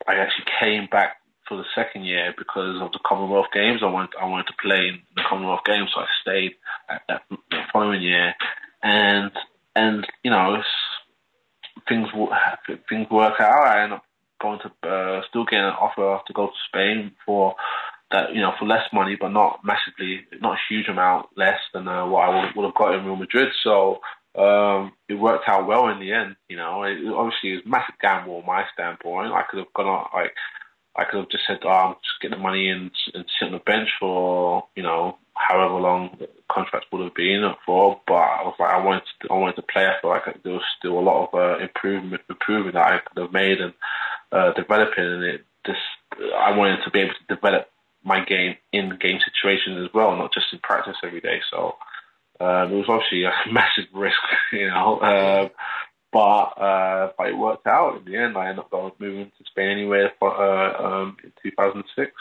I actually came back for the second year because of the Commonwealth Games. I wanted I wanted to play in the Commonwealth Games, so I stayed at that the following year, and and you know things things work out. I ended up going to uh, still getting an offer to go to Spain for that you know for less money, but not massively, not a huge amount less than uh, what I would, would have got in Real Madrid. So um, it worked out well in the end. You know, it, obviously it was a massive gamble on my standpoint. I could have gone on like I could have just said, oh, I'm just get the money and, and sit on the bench for you know however long the contract would have been for. But I was like, I wanted to, I wanted to play. I feel like there was still a lot of uh, improvement improvement that I could have made and uh, developing, and it just I wanted to be able to develop my game in game situations as well, not just in practice every day. So um, it was obviously a massive risk, you know. Uh, but uh, but it worked out in the end. I ended up going moving to Spain anyway for, uh, um, in 2006.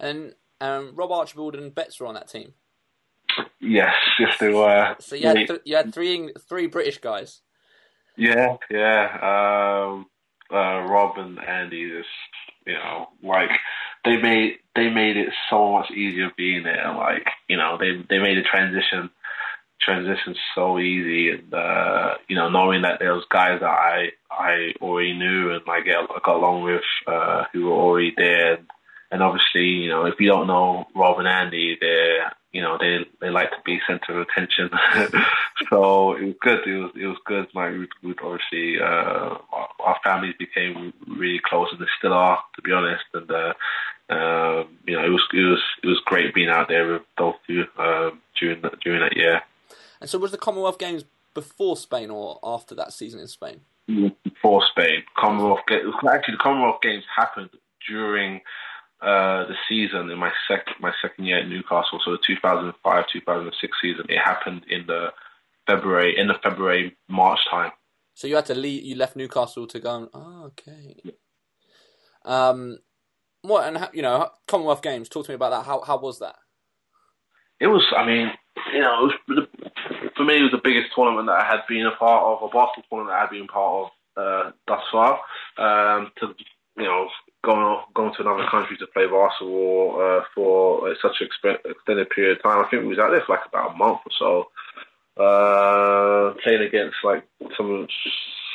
And um, Rob Archibald and Betts were on that team. Yes, yes, they were. So you had th- you had three three British guys. Yeah, yeah. Um, uh, Rob and Andy just you know like they made they made it so much easier being there. Like you know they they made a transition transition so easy, and uh, you know, knowing that there was guys that I I already knew and like I got along with uh, who were already there, and, obviously, you know, if you don't know Rob and Andy, they you know they they like to be center of attention, so it was good. It was it was good. Like we obviously uh, our, families became really close, and they still are, to be honest, and. Uh, um, you know, it was it was it was great being out there with of you um, during that, during that year. And so, was the Commonwealth Games before Spain or after that season in Spain? Before Spain, Commonwealth Games. Actually, the Commonwealth Games happened during uh, the season in my second my second year at Newcastle. So the 2005 2006 season, it happened in the February in the February March time. So you had to leave. You left Newcastle to go. And, oh, okay. Um, what and you know Commonwealth Games? Talk to me about that. How how was that? It was. I mean, you know, it was me, was the biggest tournament that I had been a part of, a basketball tournament I had been part of uh, thus far. Um, to you know, going going to another country to play basketball uh, for such an extended period of time. I think we was out there for like about a month or so. Uh, playing against like some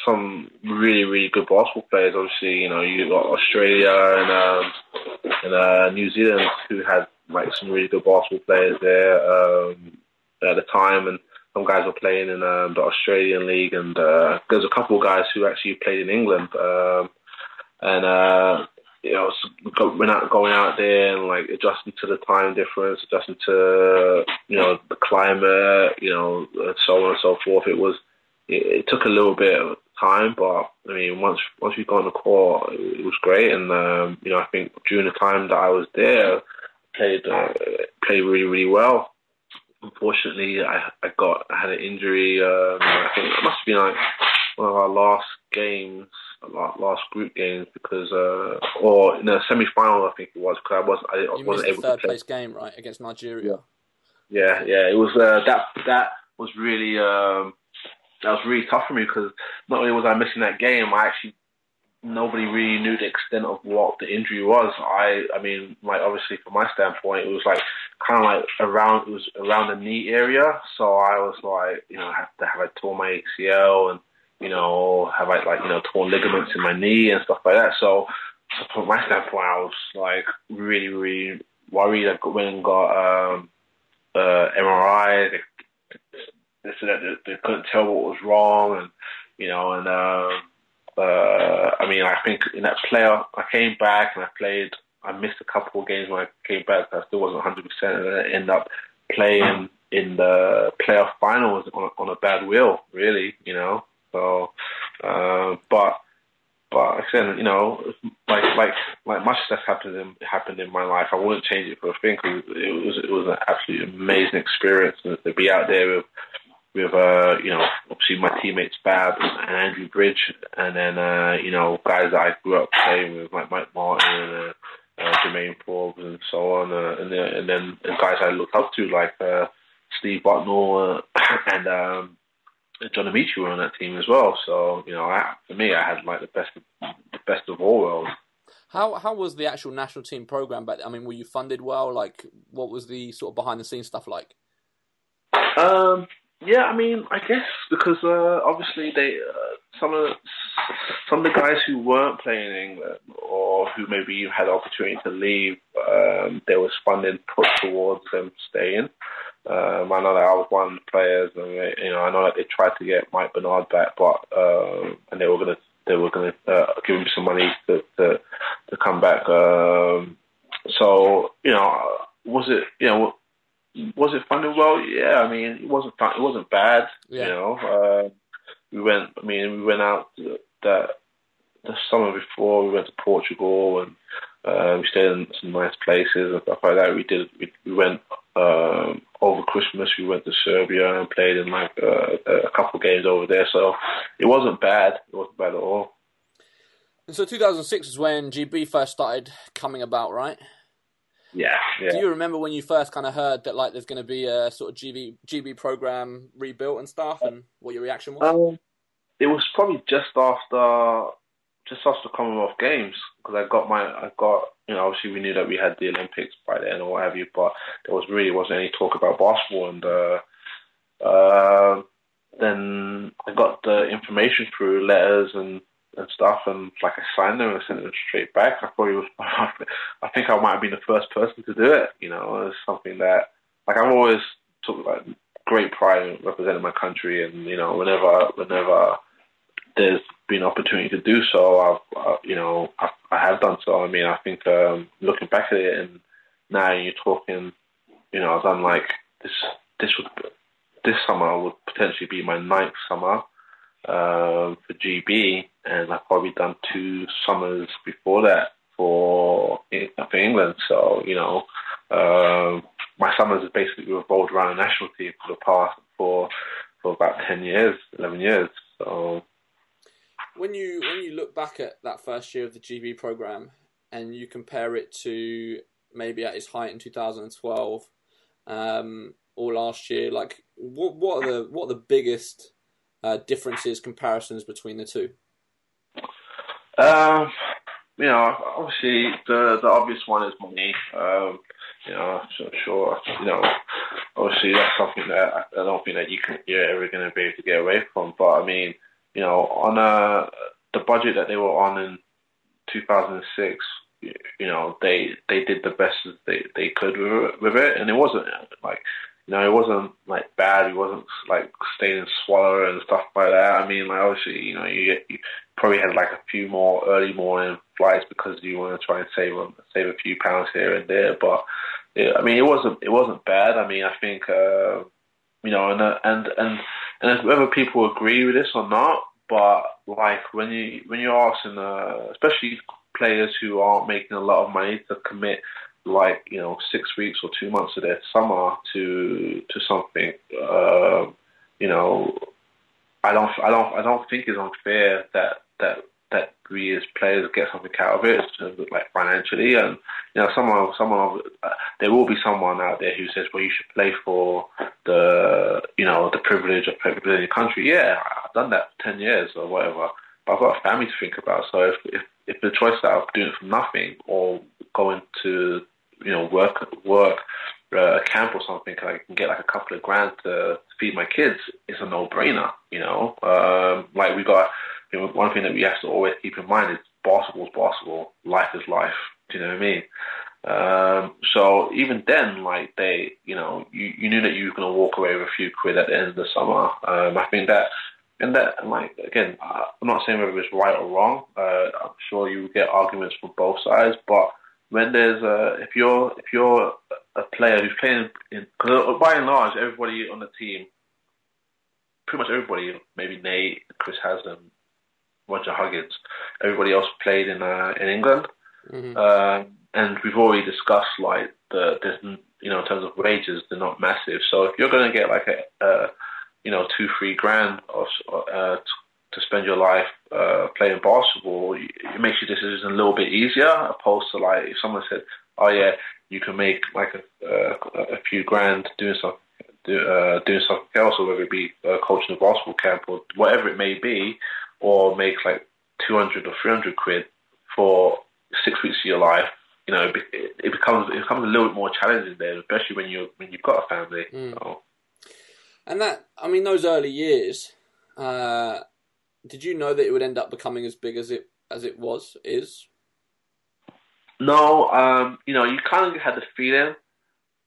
some really really good basketball players. Obviously, you know you got Australia and um, and uh, New Zealand who had like some really good basketball players there um, at the time, and some guys were playing in um, the Australian league, and uh, there's a couple of guys who actually played in England, um, and uh, you know, we're not going out there and like adjusting to the time difference, adjusting to you know the climate, you know, so on and so forth. It was it, it took a little bit of time, but I mean, once once we got on the court, it was great, and um, you know, I think during the time that I was there, played uh, played really really well. Unfortunately, I I got I had an injury. Um, I think it must have been like one of our last games, last group games, because uh, or in the semi final, I think it was because I was I, you wasn't able third to play. place game right against Nigeria. yeah, yeah. It was uh, that that was really um, that was really tough for me because not only was I missing that game, I actually nobody really knew the extent of what the injury was. I, I mean, like obviously from my standpoint, it was like kind of like around, it was around the knee area. So I was like, you know, have to have I torn my ACL and you know, have I like you know torn ligaments in my knee and stuff like that. So, so from my standpoint, I was like really, really worried. I went and got um, uh, MRI. They, they said that they, they couldn't tell what was wrong, and you know, and. Um, uh, I mean, I think in that playoff, I came back and I played. I missed a couple of games when I came back. I still wasn't 100, percent and I ended up playing in the playoff finals on, on a bad wheel, really. You know, so uh, but but I said, you know, like like like much stuff happened in happened in my life. I wouldn't change it for a thing because it was it was an absolutely amazing experience to be out there with with uh, you know, obviously my teammates Bab and Andrew Bridge, and then uh, you know, guys that I grew up playing with like Mike Martin and uh, uh, Jermaine Forbes and so on, uh, and then and then and guys I looked up to like uh, Steve Bucknall uh, and um, John Amaechi were on that team as well. So you know, I, for me, I had like the best of, the best of all worlds. How how was the actual national team program? But I mean, were you funded well? Like, what was the sort of behind the scenes stuff like? Um, yeah, I mean, I guess because uh, obviously they uh, some of some of the guys who weren't playing in England or who maybe had opportunity to leave, um, there was funding put towards them staying. Um, I know that I was one of the players, and they, you know, I know that they tried to get Mike Bernard back, but um, and they were gonna they were gonna uh, give him some money to to, to come back. Um, so you know, was it you know was it funded well? Yeah, I mean, it wasn't fun, it wasn't bad. Yeah. You know, uh, we went. I mean, we went out that the summer before. We went to Portugal and uh, we stayed in some nice places and stuff like that. We did. We, we went um, over Christmas. We went to Serbia and played in like uh, a couple of games over there. So it wasn't bad. It wasn't bad at all. And so 2006 is when GB first started coming about, right? Yeah, yeah. Do you remember when you first kind of heard that like there's going to be a sort of GB GB program rebuilt and stuff, and what your reaction was? Um, it was probably just after just after Commonwealth Games because I got my I got you know obviously we knew that we had the Olympics by then or what have you, but there was really wasn't any talk about basketball, and uh, uh, then I got the information through letters and and stuff, and like I signed them and sent them straight back. I probably was, I think I might have been the first person to do it. You know, it's something that like I've always took like great pride in representing my country, and you know, whenever whenever there's been opportunity to do so, I've you know I, I have done so. I mean, I think um, looking back at it, and now you're talking, you know, I've done like this. This would this summer would potentially be my ninth summer um, for GB, and I've probably done two summers before that for for England. So you know, um, my summers have basically revolved around the national team for the past for for about ten years, eleven years. So when you when you look back at that first year of the GB program and you compare it to maybe at its height in 2012 um, or last year, like what what are the what are the biggest uh, differences, comparisons between the two? Um, you know, obviously the the obvious one is money. Um, you know, so sure, you know, obviously that's something that I, don't think that you can you're ever going to be able to get away from. But I mean, you know, on a the budget that they were on in 2006, you know, they they did the best they they could with it, with it, and it wasn't like you know, it wasn't like bad. It wasn't like staying in Swallow and stuff like that. I mean, like obviously, you know, you, you probably had like a few more early morning flights because you want to try and save save a few pounds here and there. But I mean, it wasn't it wasn't bad. I mean, I think uh, you know, and uh, and and and whether people agree with this or not, but like when you when you're asking, uh, especially players who aren't making a lot of money to commit like you know six weeks or two months of their summer to to something. Uh, you know, I don't I don't I don't think it's unfair that that that we as players get something out of it, like financially, and you know, someone, someone, uh, there will be someone out there who says, well, you should play for the, you know, the privilege of playing in your country. Yeah, I've done that for ten years or whatever, but I've got a family to think about. So if if, if the choice that of doing it for nothing or going to, you know, work work uh, a camp or something, I can get like a couple of grand to feed my kids. It's a no-brainer, you know. Um, like we got you know, one thing that we have to always keep in mind is basketball's basketball, life is life. Do you know what I mean? Um, so even then, like they, you know, you, you knew that you were going to walk away with a few quid at the end of the summer. Um, I think that, and that, like again, I'm not saying whether it's right or wrong. Uh, I'm sure you get arguments from both sides, but when there's a, if you're if you're a player who's playing in, because by and large, everybody on the team, pretty much everybody, maybe Nate, Chris Haslam, Roger Huggins, everybody else played in uh, in England, mm-hmm. um, and we've already discussed like the there's you know in terms of wages they're not massive. So if you're going to get like a, a you know two three grand of uh, to spend your life uh, playing basketball, it makes your decision a little bit easier, opposed to like if someone said, "Oh yeah, you can make like a, uh, a few grand doing something." Do, uh, doing something else, or whether it be uh, coaching a basketball camp or whatever it may be, or make like 200 or 300 quid for six weeks of your life, you know, it, it becomes it becomes a little bit more challenging there, especially when you when you've got a family. Mm. So. And that, I mean, those early years, uh, did you know that it would end up becoming as big as it as it was is? No, um, you know, you kind of had the feeling,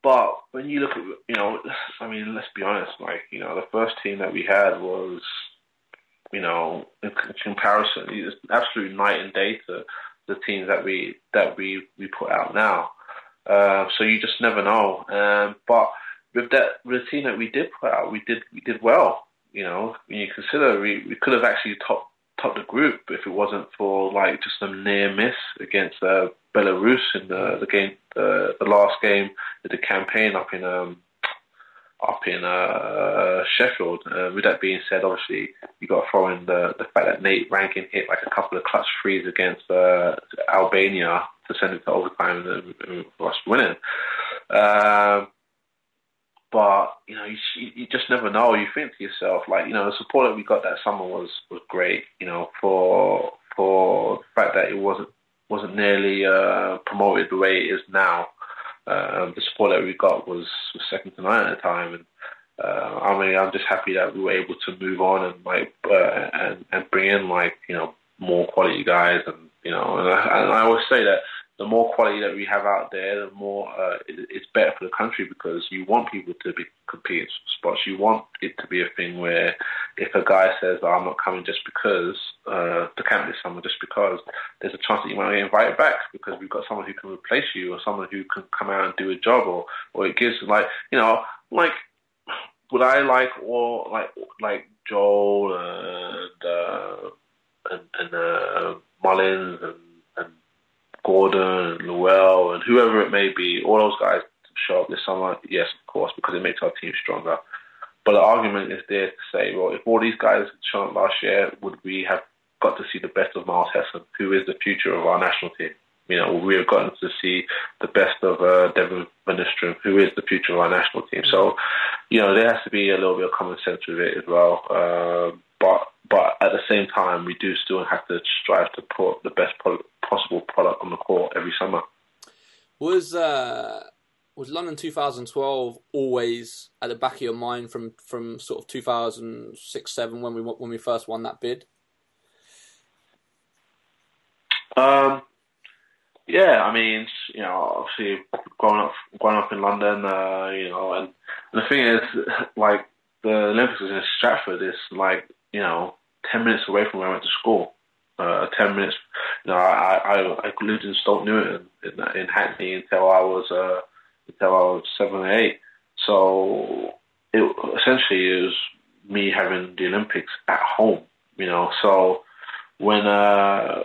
but when you look at, you know, I mean, let's be honest, like, you know, the first team that we had was, you know, in comparison, it's absolute night and day to the teams that we that we we put out now. Uh, so you just never know. Um, but with that, with the team that we did put out, we did we did well. You know, when you consider we, we could have actually topped topped the group if it wasn't for like just a near miss against uh, Belarus in the the game, uh, the last game of the campaign up in um, up in uh, Sheffield. Uh, with that being said, obviously you got to throw in the the fact that Nate Reinking hit like a couple of clutch threes against uh, Albania to send it to overtime and, and us winning. Um, but you know, you, you just never know. You think to yourself, like you know, the support that we got that summer was was great. You know, for for the fact that it wasn't wasn't nearly uh, promoted the way it is now. Um, the support that we got was, was second to none at the time, and uh, I mean, I'm just happy that we were able to move on and like uh, and and bring in like you know more quality guys, and you know, and I, and I always say that the more quality that we have out there, the more uh, it, it's better for the country because you want people to be competing spots. You want it to be a thing where if a guy says, oh, "I'm not coming just because uh, the camp is someone just because," there's a chance that you might get invited back because we've got someone who can replace you or someone who can come out and do a job, or or it gives like you know like would I like or like like Joel and uh, and, and uh, Mullins and Gordon Lowell and whoever it may be, all those guys show up this summer, yes, of course, because it makes our team stronger. But the argument is there to say, well, if all these guys shown up last year, would we have got to see the best of Myles Hesson, who is the future of our national team? You know, we have gotten to see the best of uh, Devon Van who is the future of our national team. So, you know, there has to be a little bit of common sense with it as well. Uh, but but at the same time, we do still have to strive to put the best possible product on the court every summer. Was uh, was London 2012 always at the back of your mind from from sort of 2006 seven when we when we first won that bid? Um, yeah, I mean, you know, obviously growing up growing up in London, uh, you know, and, and the thing is, like the Olympics was in Stratford. It's like you know, ten minutes away from where I went to school uh, 10 minutes. You know, I, I, I lived in Stoke Newington in, in Hackney until I was, uh, until I was seven or eight. So it essentially is me having the Olympics at home, you know. So when, uh,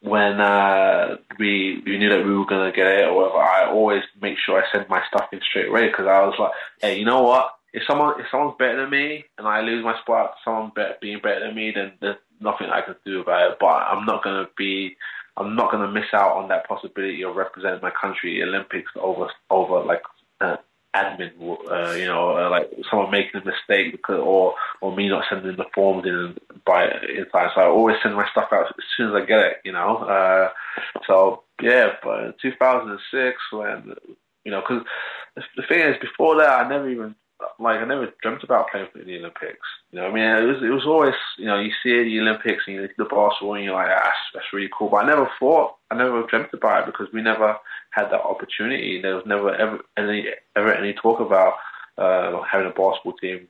when uh, we we knew that we were gonna get it or whatever, I always make sure I send my stuff in straight away because I was like, hey, you know what? If someone if someone's better than me and I lose my spot someone better, being better than me, then there's nothing I can do about it. But I'm not gonna be I'm not gonna miss out on that possibility of representing my country Olympics over over like uh, admin, uh, you know, uh, like someone making a mistake because, or or me not sending the forms in by in time. So I always send my stuff out as soon as I get it, you know. Uh, so yeah, but in 2006 when you know, because the thing is, before that, I never even like I never dreamt about playing for the Olympics. You know, I mean, it was it was always you know you see the Olympics and you see the basketball and you're like, ah, that's, that's really cool. But I never thought, I never dreamt about it because we never had that opportunity. There was never ever any ever any talk about uh, having a basketball team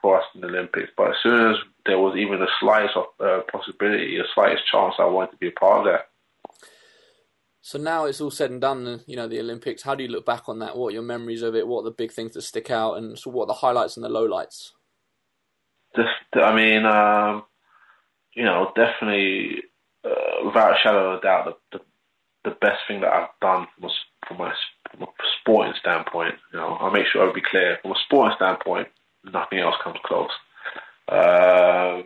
for us in the Olympics. But as soon as there was even the slightest of, uh, possibility, the slightest chance, I wanted to be a part of that. So now it's all said and done, you know, the Olympics. How do you look back on that? What are your memories of it? What are the big things that stick out? And so what are the highlights and the lowlights? Just, I mean, um, you know, definitely, uh, without a shadow of a doubt, the, the, the best thing that I've done from a, from, my, from a sporting standpoint, you know, I'll make sure I'll be clear. From a sporting standpoint, nothing else comes close. Uh,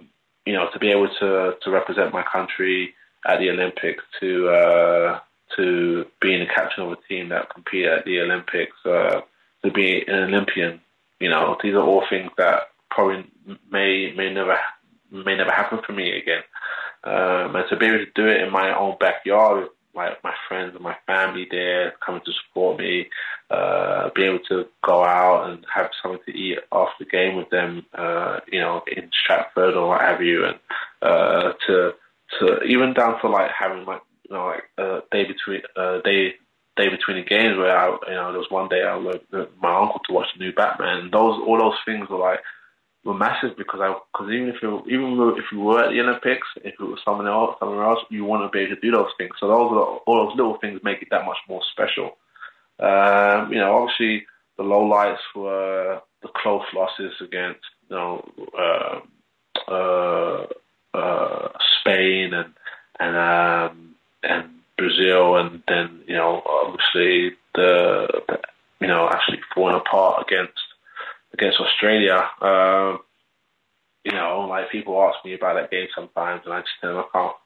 you know, to be able to, to represent my country at the Olympics, to uh, to being a captain of a team that compete at the Olympics, uh, to be an Olympian. You know, these are all things that probably may may never may never happen for me again. Um, and to be able to do it in my own backyard with my my friends and my family there coming to support me, uh, be able to go out and have something to eat after the game with them, uh, you know, in Stratford or what have you, and uh, to to even down to like having like you know, like uh, day between uh, day day between the games where I, you know, there was one day I went with my uncle to watch the new Batman. Those all those things were like were massive because I because even if it, even if you were at the Olympics, if it was someone else somewhere else, you want to be able to do those things. So those are, all those little things make it that much more special. Um, you know, obviously the low lights were the close losses against you know uh, uh, uh, Spain and and um, and Brazil, and then you know obviously the, you know actually falling apart against against Australia. Um, you know, like people ask me about that game sometimes, and I just tell them I can't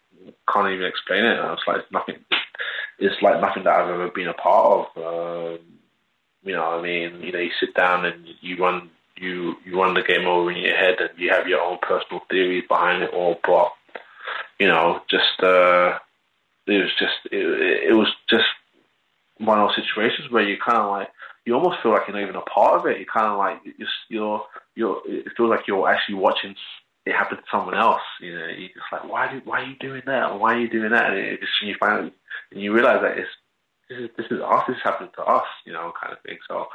can't even explain it. And it's like it's nothing. It's like nothing that I've ever been a part of. Um, you know, I mean, you know, you sit down and you run you you run the game over in your head, and you have your own personal theories behind it all. But you know, just uh, it was just it, it was just one of those situations where you kind of like you almost feel like you're not even a part of it. You kind of like you're, you're you're it feels like you're actually watching it happen to someone else. You know, you're just like why do why are you doing that? why are you doing that? And it just you find and you realize that it's this is this is us. This is happening to us. You know, kind of thing. So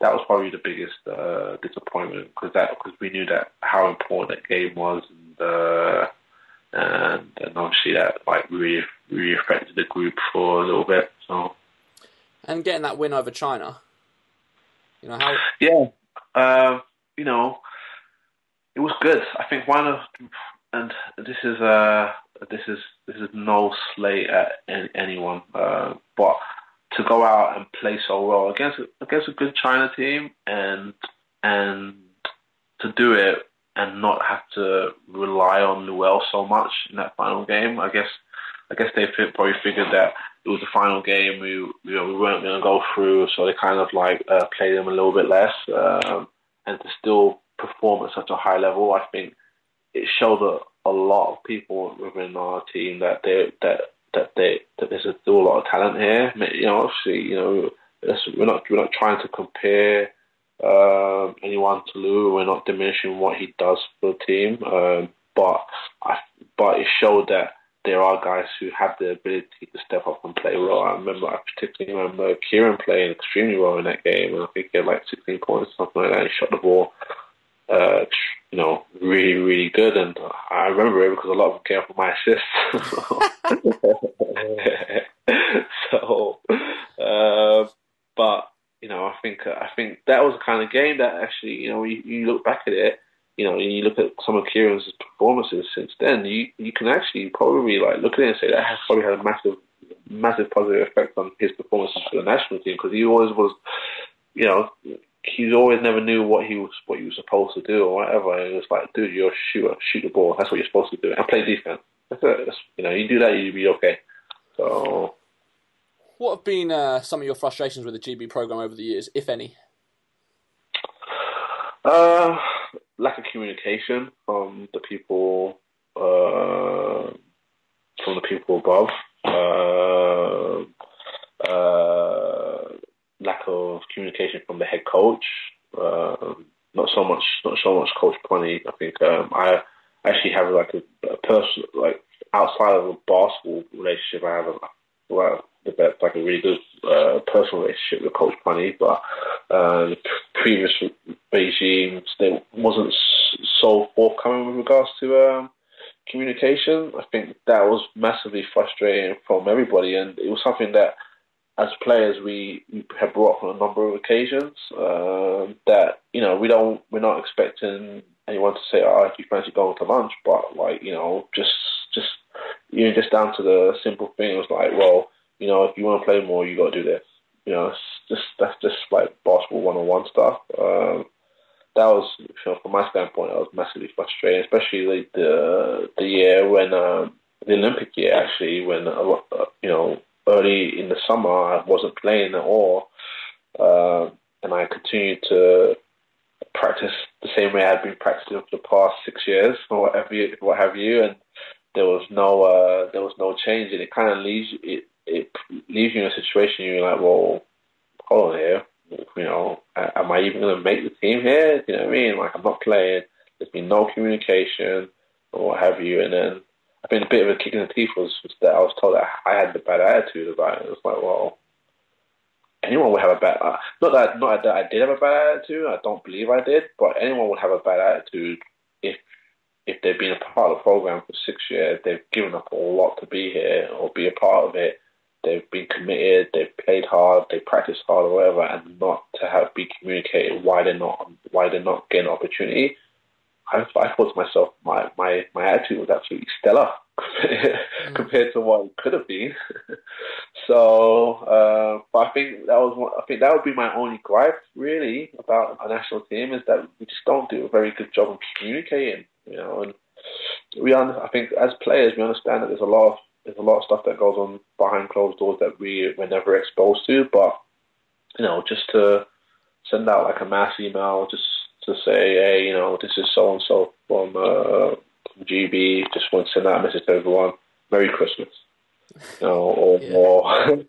that was probably the biggest uh, disappointment because that because we knew that how important that game was and. Uh, and, and obviously that like really really affected the group for a little bit. So, and getting that win over China, you know how? Yeah, uh, you know, it was good. I think one of, and this is uh this is this is no slate at anyone, uh, but to go out and play so well against against a good China team and and to do it and not have to rely on Luol so much in that final game. I guess I guess they probably figured that it was the final game. We you know we weren't going to go through, so they kind of like uh, played them a little bit less, um, and to still perform at such a high level, I think it showed a, a lot of people within our team that they that that they that there's still a lot of talent here. You know, obviously, you know, we're not we're not trying to compare uh, anyone to Luol. We're not diminishing what he does for the team, um, but I, but it showed that there are guys who have the ability to step up and play well. I remember, I particularly remember Kieran playing extremely well in that game, and I think he had like 16 points, something like that. He shot the ball, uh, you know, really, really good, and I remember it because a lot of them came from my assists. so, uh, but you know, I think uh, I think that was the kind of game that actually, you know, you, you look back at it, you know, and you look at some of Kieran's performances since then, you you can actually probably like look at it and say that has probably had a massive massive positive effect on his performances for the national team because he always was, you know, he always never knew what he was what he was supposed to do or whatever. It was like, dude, you're a shooter, shoot the ball. That's what you're supposed to do, and play defense. You know, you do that, you'll be okay. So, what have been uh, some of your frustrations with the GB program over the years, if any? Uh, lack of communication from the people, uh, from the people above. Uh, uh, lack of communication from the head coach. Uh, not so much, not so much Coach Prunty. I think um, I actually have like a, a personal, like outside of a basketball relationship, I have a well, like a really good uh, personal relationship with Coach Prunty, but uh, previous regimes they wasn't so forthcoming with regards to um, communication. I think that was massively frustrating from everybody, and it was something that as players we, we have brought up on a number of occasions uh, that you know we don't we're not expecting anyone to say oh you fancy going to lunch but like you know just just you know just down to the simple thing it was like well you know if you want to play more you got to do this. You know it's just that's just like basketball one on one stuff. Um, that was you know, from my standpoint that was massively frustrating especially like the the year when um, the Olympic year actually when uh, you know early in the summer, I wasn't playing at all, uh, and I continued to practice the same way I'd been practicing for the past six years, or whatever, you, what have you, and there was no uh, there was no change, and it kind of leaves it it leaves you in a situation you're like, well, hold on here, you know, am I even going to make the team here? You know what I mean? Like I'm not playing. There's been no communication or what have you, and then I mean, a bit of a kick in the teeth was, was that I was told that I had the bad attitude about it. It was like, well, anyone would have a bad. Uh, not that not that I did have a bad attitude. I don't believe I did, but anyone would have a bad attitude if if they've been a part of the program for six years. They've given up a lot to be here or be a part of it. They've been committed. They've played hard. They practiced hard or whatever, and not to have be communicated why they're not why they're not getting opportunity I, I thought to myself, my, my, my attitude was absolutely stellar mm. compared to what it could have been. so, uh, but I think that was one, I think that would be my only gripe really about our national team is that we just don't do a very good job of communicating. You know, and we un- I think as players we understand that there's a lot of there's a lot of stuff that goes on behind closed doors that we we're never exposed to, but you know, just to send out like a mass email, just to say, hey, you know, this is so and so from uh, GB. Just want to send that message to everyone. Merry Christmas. You know, or, yeah. or,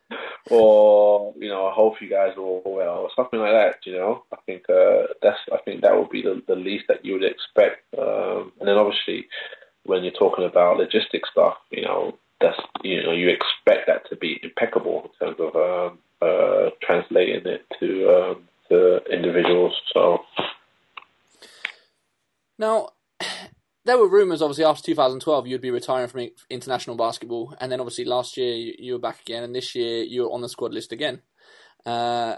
or you know, I hope you guys are all well, or something like that. You know, I think uh, that's I think that would be the, the least that you would expect. Um, and then obviously, when you're talking about logistic stuff, you know, that's you know you expect that to be impeccable in terms of um, uh, translating it to um, to individuals. So now, there were rumours, obviously, after 2012, you'd be retiring from international basketball, and then obviously last year you, were back again, and this year you're on the squad list again. Uh,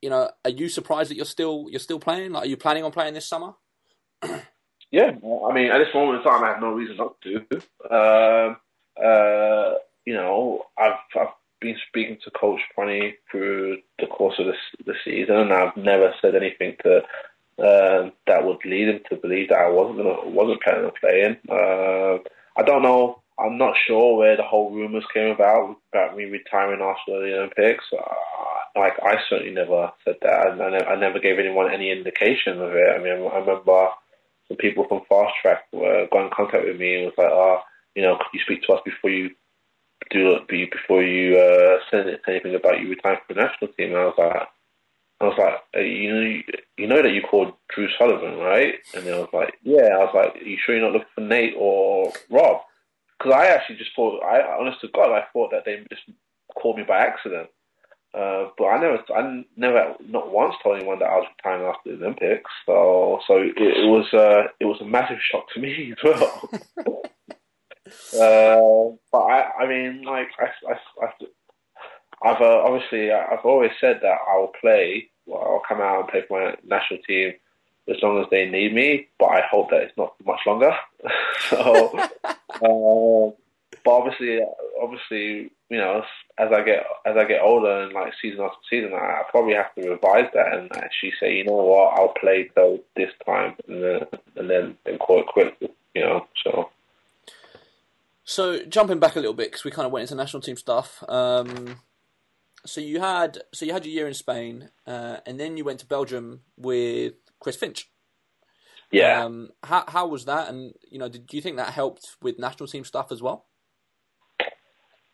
you know, are you surprised that you're still you're still playing? Like, are you planning on playing this summer? yeah, I mean, at this moment in time, I have no reason not to. Um, uh, you know, I've, I've been speaking to Coach Prunty through the course of this the season, and I've never said anything to uh, that would lead him to believe that I wasn't gonna, wasn't planning on playing. Uh, I don't know. I'm not sure where the whole rumours came about about me retiring after the Olympics. Uh, like I certainly never said that. I, I, never, I never gave anyone any indication of it. I mean, I remember some people from Fast Track were got in contact with me and was like, "Oh, you know, could you speak to us before you do before you uh, send anything about you retiring from the national team?" And I was like, I was like, you know, you know that you called Drew Sullivan, right? And I was like, yeah. I was like, are you sure you're not looking for Nate or Rob? Because I actually just thought, I honest to God, I thought that they just called me by accident. Uh, but I never, I never, not once told anyone that I was retiring after the Olympics. So, so it, it was, uh, it was a massive shock to me as well. uh, but I, I mean, like, I, I, I I've uh, obviously I've always said that I'll play. Well, I'll come out and play for my national team as long as they need me. But I hope that it's not much longer. so, uh, but obviously, obviously, you know, as I get as I get older and like season after season, I, I probably have to revise that and actually say, you know what, I'll play till this time, and then and then, then call it quits. You know, so. So jumping back a little bit because we kind of went into national team stuff. Um, so you had so you had your year in Spain, uh, and then you went to Belgium with Chris Finch. Yeah. Um, how how was that? And you know, did you think that helped with national team stuff as well?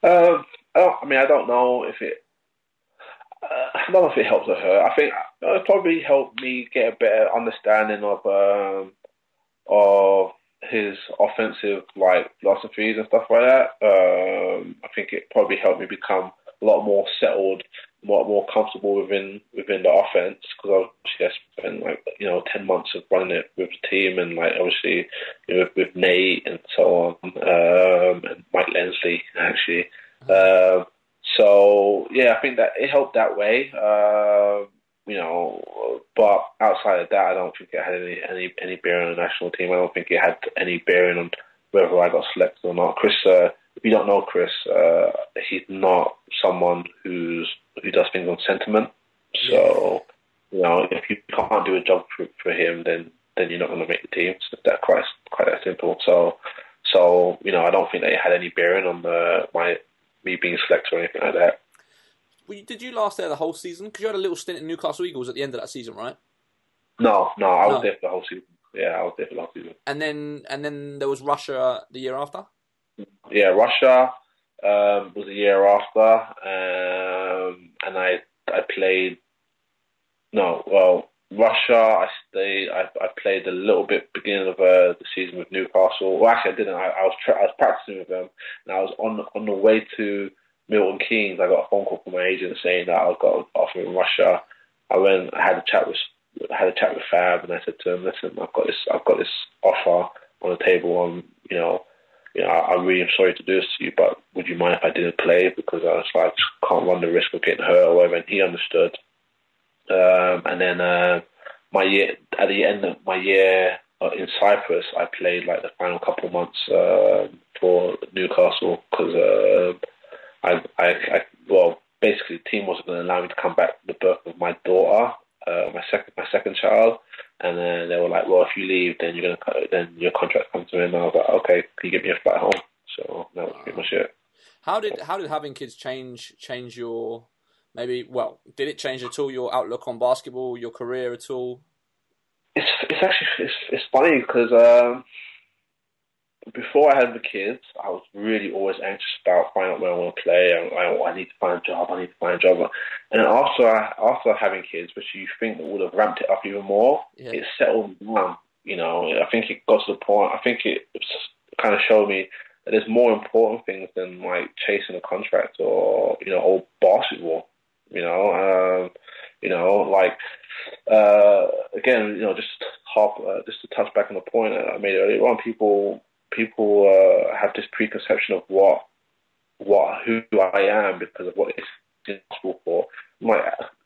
Um, oh, I mean, I don't know if it. Uh, I don't know if it helps or hurt. I think it probably helped me get a better understanding of um, of his offensive like philosophies and stuff like that. Um, I think it probably helped me become a lot more settled, a lot more comfortable within within the offense because obviously I spent like you know ten months of running it with the team and like obviously you know, with, with Nate and so on um, and Mike Lenzly actually. Uh, so yeah, I think that it helped that way. Uh, you know, but outside of that, I don't think it had any any any bearing on the national team. I don't think it had any bearing on whether I got selected or not. Chris, uh, if you don't know Chris, uh, he's not someone who's who does things on sentiment. So, you know, if you can't do a job for, for him, then then you're not going to make the team. So that quite quite that simple. So, so you know, I don't think that it had any bearing on the my me being selected or anything like that. Did you last there the whole season? Because you had a little stint in Newcastle Eagles at the end of that season, right? No, no, I was No. there for the whole season. Yeah, I was there for the whole season. And then and then there was Russia the year after. Yeah, Russia um, was a year after, um, and I I played. No, well, Russia. I stayed. I, I played a little bit beginning of uh, the season with Newcastle. Well, actually, I didn't. I, I was tra- I was practicing with them, and I was on on the way to Milton Keynes. I got a phone call from my agent saying that I've got an offer in Russia. I went. I had a chat with had a chat with Fab, and I said to him, "Listen, I've got this. I've got this offer on the table. On you know." you know, I, I really am sorry to do this to you, but would you mind if I didn't play? Because I was like, can't run the risk of getting hurt or whatever. And he understood. Um, and then uh, my year, at the end of my year uh, in Cyprus, I played like the final couple months uh, for Newcastle because uh, I, I, I, well, basically the team wasn't going to allow me to come back for the birth of my daughter, uh, my second, my second child. And then they were like, "Well, if you leave, then you're gonna then your contract comes to an end." And I was like, "Okay, can you get me a flight home?" So that was pretty much it. How did how did having kids change change your maybe well did it change at all your outlook on basketball your career at all? It's it's actually it's, it's funny because um, before I had the kids, I was really always anxious about finding out where I want to play. I, I, I need to find a job. I need to find a job. And then after I, after having kids, which you think would have ramped it up even more, Yeah. it settled down. You know, I think it got to the point. I think it kind of showed me that there's more important things than like chasing a contract or you know, or basketball. You know, um, you know, like uh, again, you know, just hop, uh, just to touch back on the point that I made earlier on. People, people uh, have this preconception of what, what, who I am because of what it's possible for. My,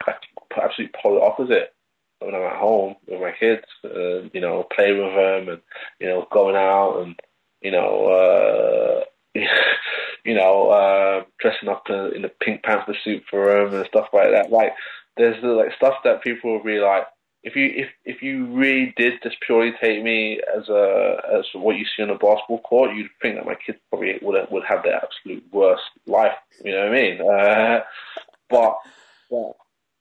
I absolutely polar opposite when I'm at home with my kids, uh, you know, playing with them and you know, going out and you know, uh, you know, uh, dressing up in, the Pink Panther suit for them and stuff like that. Like, there's the, like stuff that people will be like, if you if if you really did just purely take me as a as what you see on a basketball court, you'd think that my kids probably would would have the absolute worst life. You know what I mean? Uh, but, but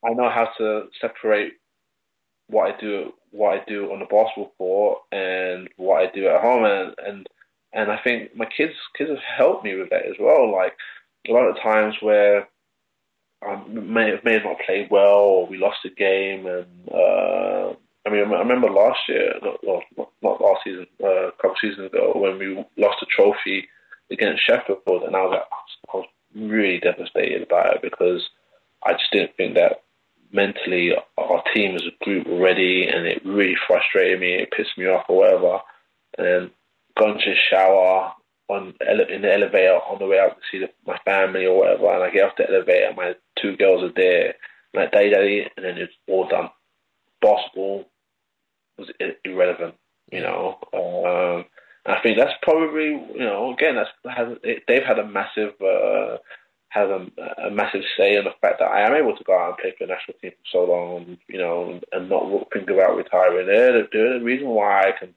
I know how to separate what I do what I do on the basketball court and what I do at home, and and and I think my kids kids have helped me with that as well. Like a lot of times where I may have, may have not played well or we lost a game, and uh, I mean I remember last year, not, well, not, last season, uh, a couple seasons ago when we lost a trophy against Sheffield, and I was I was really devastated about it because I just didn't think that mentally our team as a group were ready, and it really frustrated me. It pissed me off or whatever. And gone to shower on in the elevator on the way out to see the, my family or whatever, and I get off the elevator, my two girls are there, I'm like daddy, daddy, and then it's all done. Basketball was irrelevant, you know. Um, I think that's probably you know again that's has, they've had a massive uh, has a, a, massive say in the fact that I am able to go out and play for the national team for so long, you know, and not think about retiring. They're, they're the reason why I can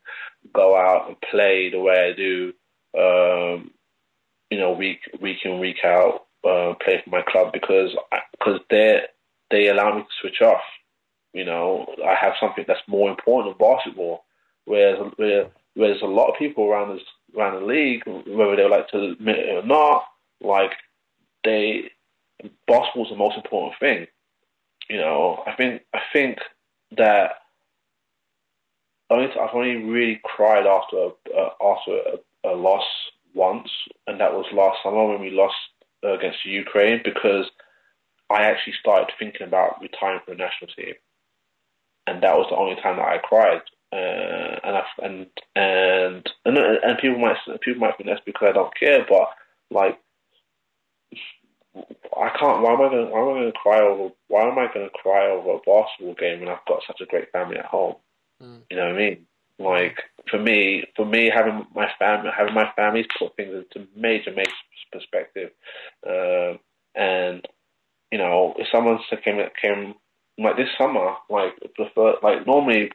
go out and play the way I do, um, you know, week week in week out, uh, play for my club because because they they allow me to switch off. You know, I have something that's more important than basketball. Whereas, whereas a lot of people around this around the league, whether they like to admit it or not, like they basketball's the most important thing. You know, I think I think that only I've only really cried after uh, after a, a, loss once, and that was last summer when we lost uh, against Ukraine because I actually started thinking about retiring from the national team, and that was the only time that I cried. Uh, and I, and and and and people might people might think that's because I don't care, but like I can't. Why am I going? Why am I going to cry over? Why am I going to cry over a basketball game when I've got such a great family at home? Mm. You know what I mean? Like for me, for me, having my family, having my family's put things into major, major perspective. Um, and you know, if someone came came like this summer, like prefer like normally,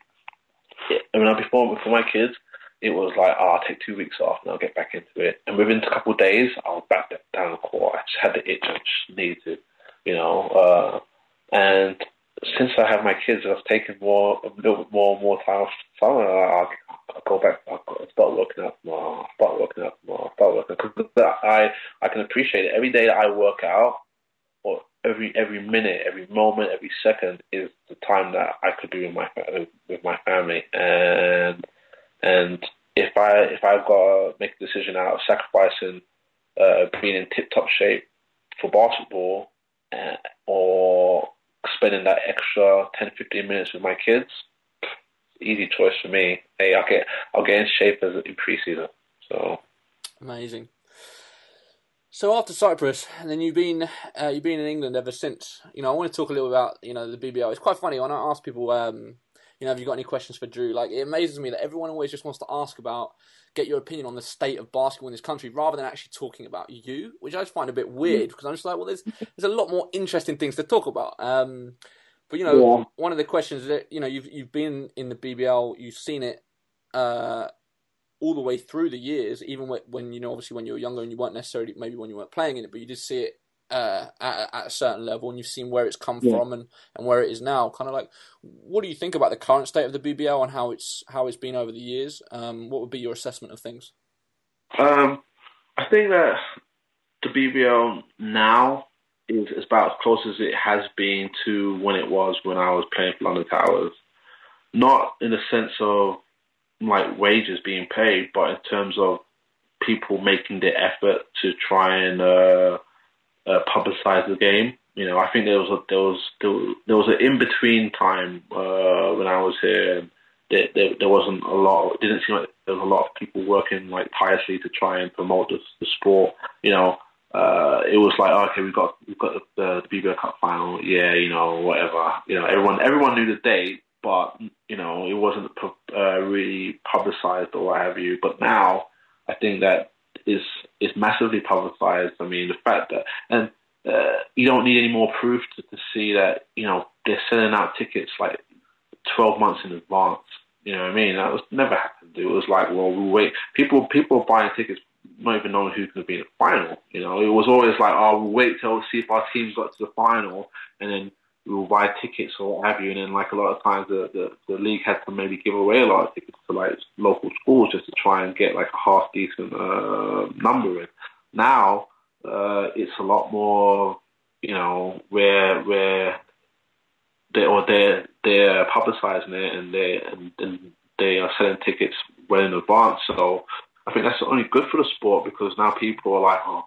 I mean, before for my kids, it was like, oh, I'll take two weeks off and I'll get back into it. And within a couple of days, I was back down the court. I just had the itch. I just needed to, you know. Uh, and since I have my kids, I've taken more, a more and more time off summer. I'll, I'll go back. I'll start working out more. Start working out more. Start working because I I can appreciate it. Every day that I work out, or every every minute, every moment, every second is the time that I could be with my with my family and and if I if I've got to make a decision out of sacrificing uh, being in tip top shape for basketball uh, or spending that extra 10, 15 minutes with my kids, easy choice for me. Hey, I'll get I'll get in shape as in preseason. So amazing. So after Cyprus, and then you've been uh, you've been in England ever since. You know, I want to talk a little about you know the BBL. It's quite funny when I ask people um, you know, have you got any questions for Drew? Like, it amazes me that everyone always just wants to ask about, get your opinion on the state of basketball in this country, rather than actually talking about you, which I just find a bit weird because I'm just like, well, there's there's a lot more interesting things to talk about. Um, but you know, yeah. one of the questions that you know, you've you've been in the BBL, you've seen it. Uh, all the way through the years, even when, when, you know, obviously when you were younger and you weren't necessarily maybe when you weren't playing in it, but you did see it uh, at, at, a certain level, and you've seen where it's come yeah. from and, and where it is now. Kind of like, what do you think about the current state of the BBL and how it's how it's been over the years? Um, what would be your assessment of things? Um, I think that the BBL now is, about as close as it has been to when it was when I was playing for London Towers. Not in the sense of like wages being paid, but in terms of people making the effort to try and uh, uh, publicize the game. You know, I think there was a, there was there, was an in between time uh, when I was here. There, there, there wasn't a lot. It didn't seem like there was a lot of people working like tirelessly to try and promote the, the sport. You know, uh, it was like okay, we've got we've got the, the BBL Cup final. Yeah, you know, whatever. You know, everyone everyone knew the date, but you know, it wasn't uh, really publicized or what have you. But now, I think that is is massively publicized. I mean, the fact that and uh, you don't need any more proof to, to see that you know they're selling out tickets like 12 months in advance. You know what I mean? That was never happened. It was like, well, we'll wait. People people are buying tickets not even knowing who's to be in the final. You know, it was always like, oh, we'll wait till see if our team got to the final, and then will buy tickets or what have you. And then, like a lot of times, the, the, the league had to maybe give away a lot of tickets to like local schools just to try and get like a half decent uh, number in. Now uh, it's a lot more, you know, where where they or they're they're publicising it and they and, and they are selling tickets well in advance. So I think that's only good for the sport because now people are like, oh,